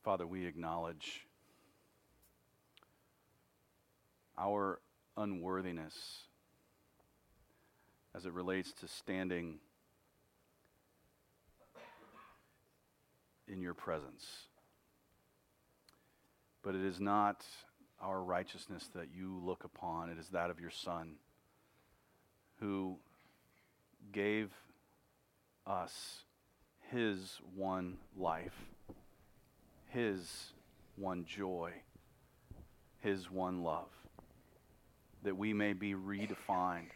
Father, we acknowledge our unworthiness as it relates to standing in your presence. But it is not our righteousness that you look upon, it is that of your Son who gave us his one life, his one joy, his one love, that we may be redefined.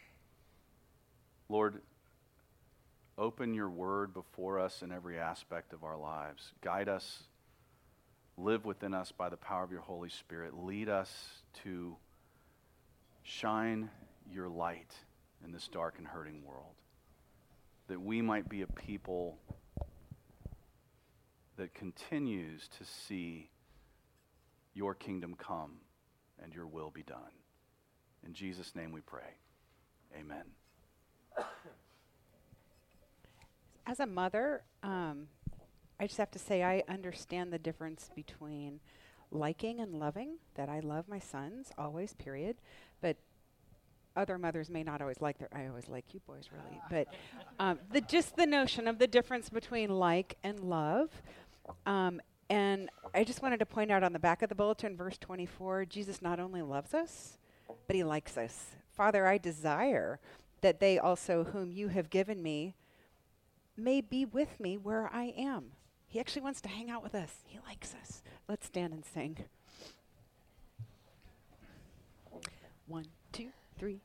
Lord, open your word before us in every aspect of our lives. Guide us, live within us by the power of your Holy Spirit. Lead us to shine your light in this dark and hurting world. That we might be a people that continues to see your kingdom come and your will be done. In Jesus' name we pray. Amen. As a mother, um, I just have to say I understand the difference between liking and loving. That I love my sons always, period. But other mothers may not always like their. I always like you boys, really. But um, the just the notion of the difference between like and love. Um, and I just wanted to point out on the back of the bulletin, verse 24, Jesus not only loves us, but he likes us. Father, I desire that they also, whom you have given me, may be with me where I am. He actually wants to hang out with us. He likes us. Let's stand and sing. One, two, three,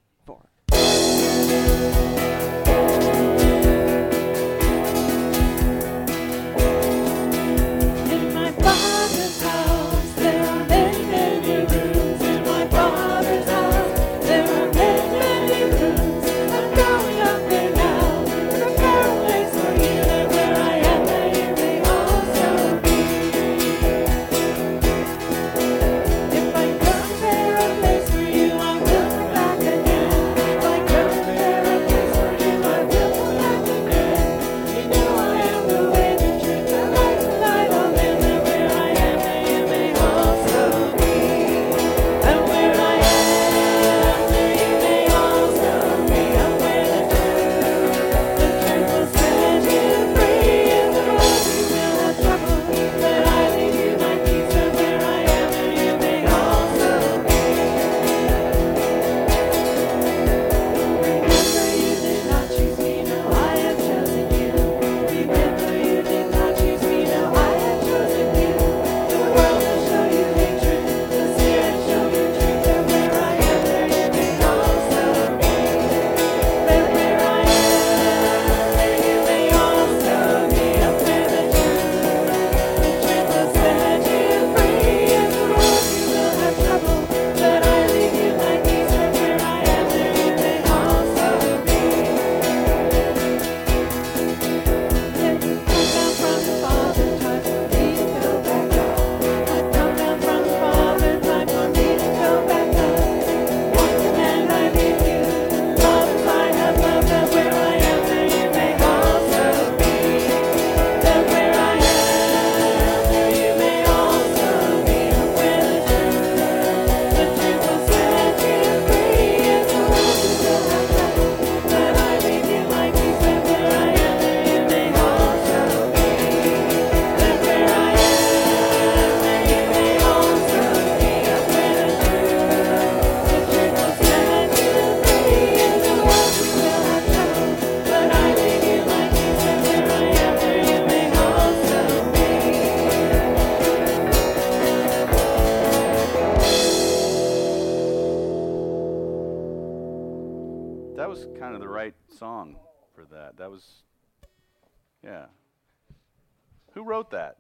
wrote that?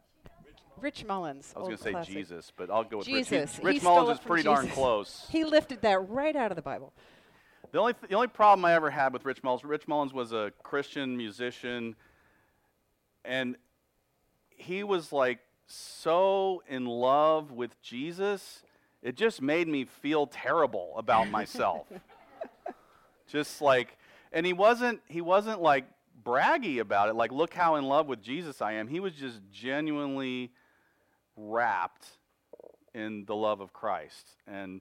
Rich Mullins. I was going to say classic. Jesus, but I'll go with Rich. Jesus. He Rich stole Mullins is pretty darn close. He lifted that right out of the Bible. The only th- the only problem I ever had with Rich Mullins, Rich Mullins was a Christian musician, and he was like so in love with Jesus, it just made me feel terrible about myself. just like, and he wasn't he wasn't like braggy about it. Like, look how in love with Jesus I am. He was just genuinely wrapped in the love of Christ. And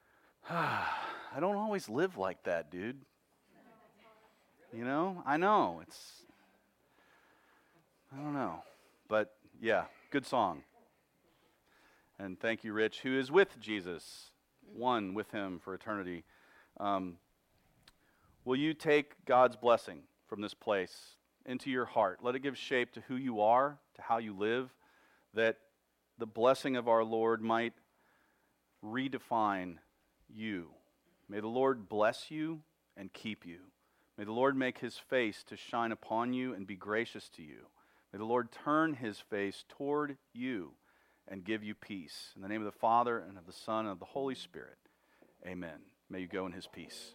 I don't always live like that, dude. You know, I know it's, I don't know, but yeah, good song. And thank you, Rich, who is with Jesus, one with him for eternity. Um, will you take God's blessing from this place into your heart? Let it give shape to who you are, to how you live, that the blessing of our Lord might redefine you. May the Lord bless you and keep you. May the Lord make his face to shine upon you and be gracious to you. May the Lord turn his face toward you and give you peace. In the name of the Father, and of the Son, and of the Holy Spirit. Amen. May you go in his peace.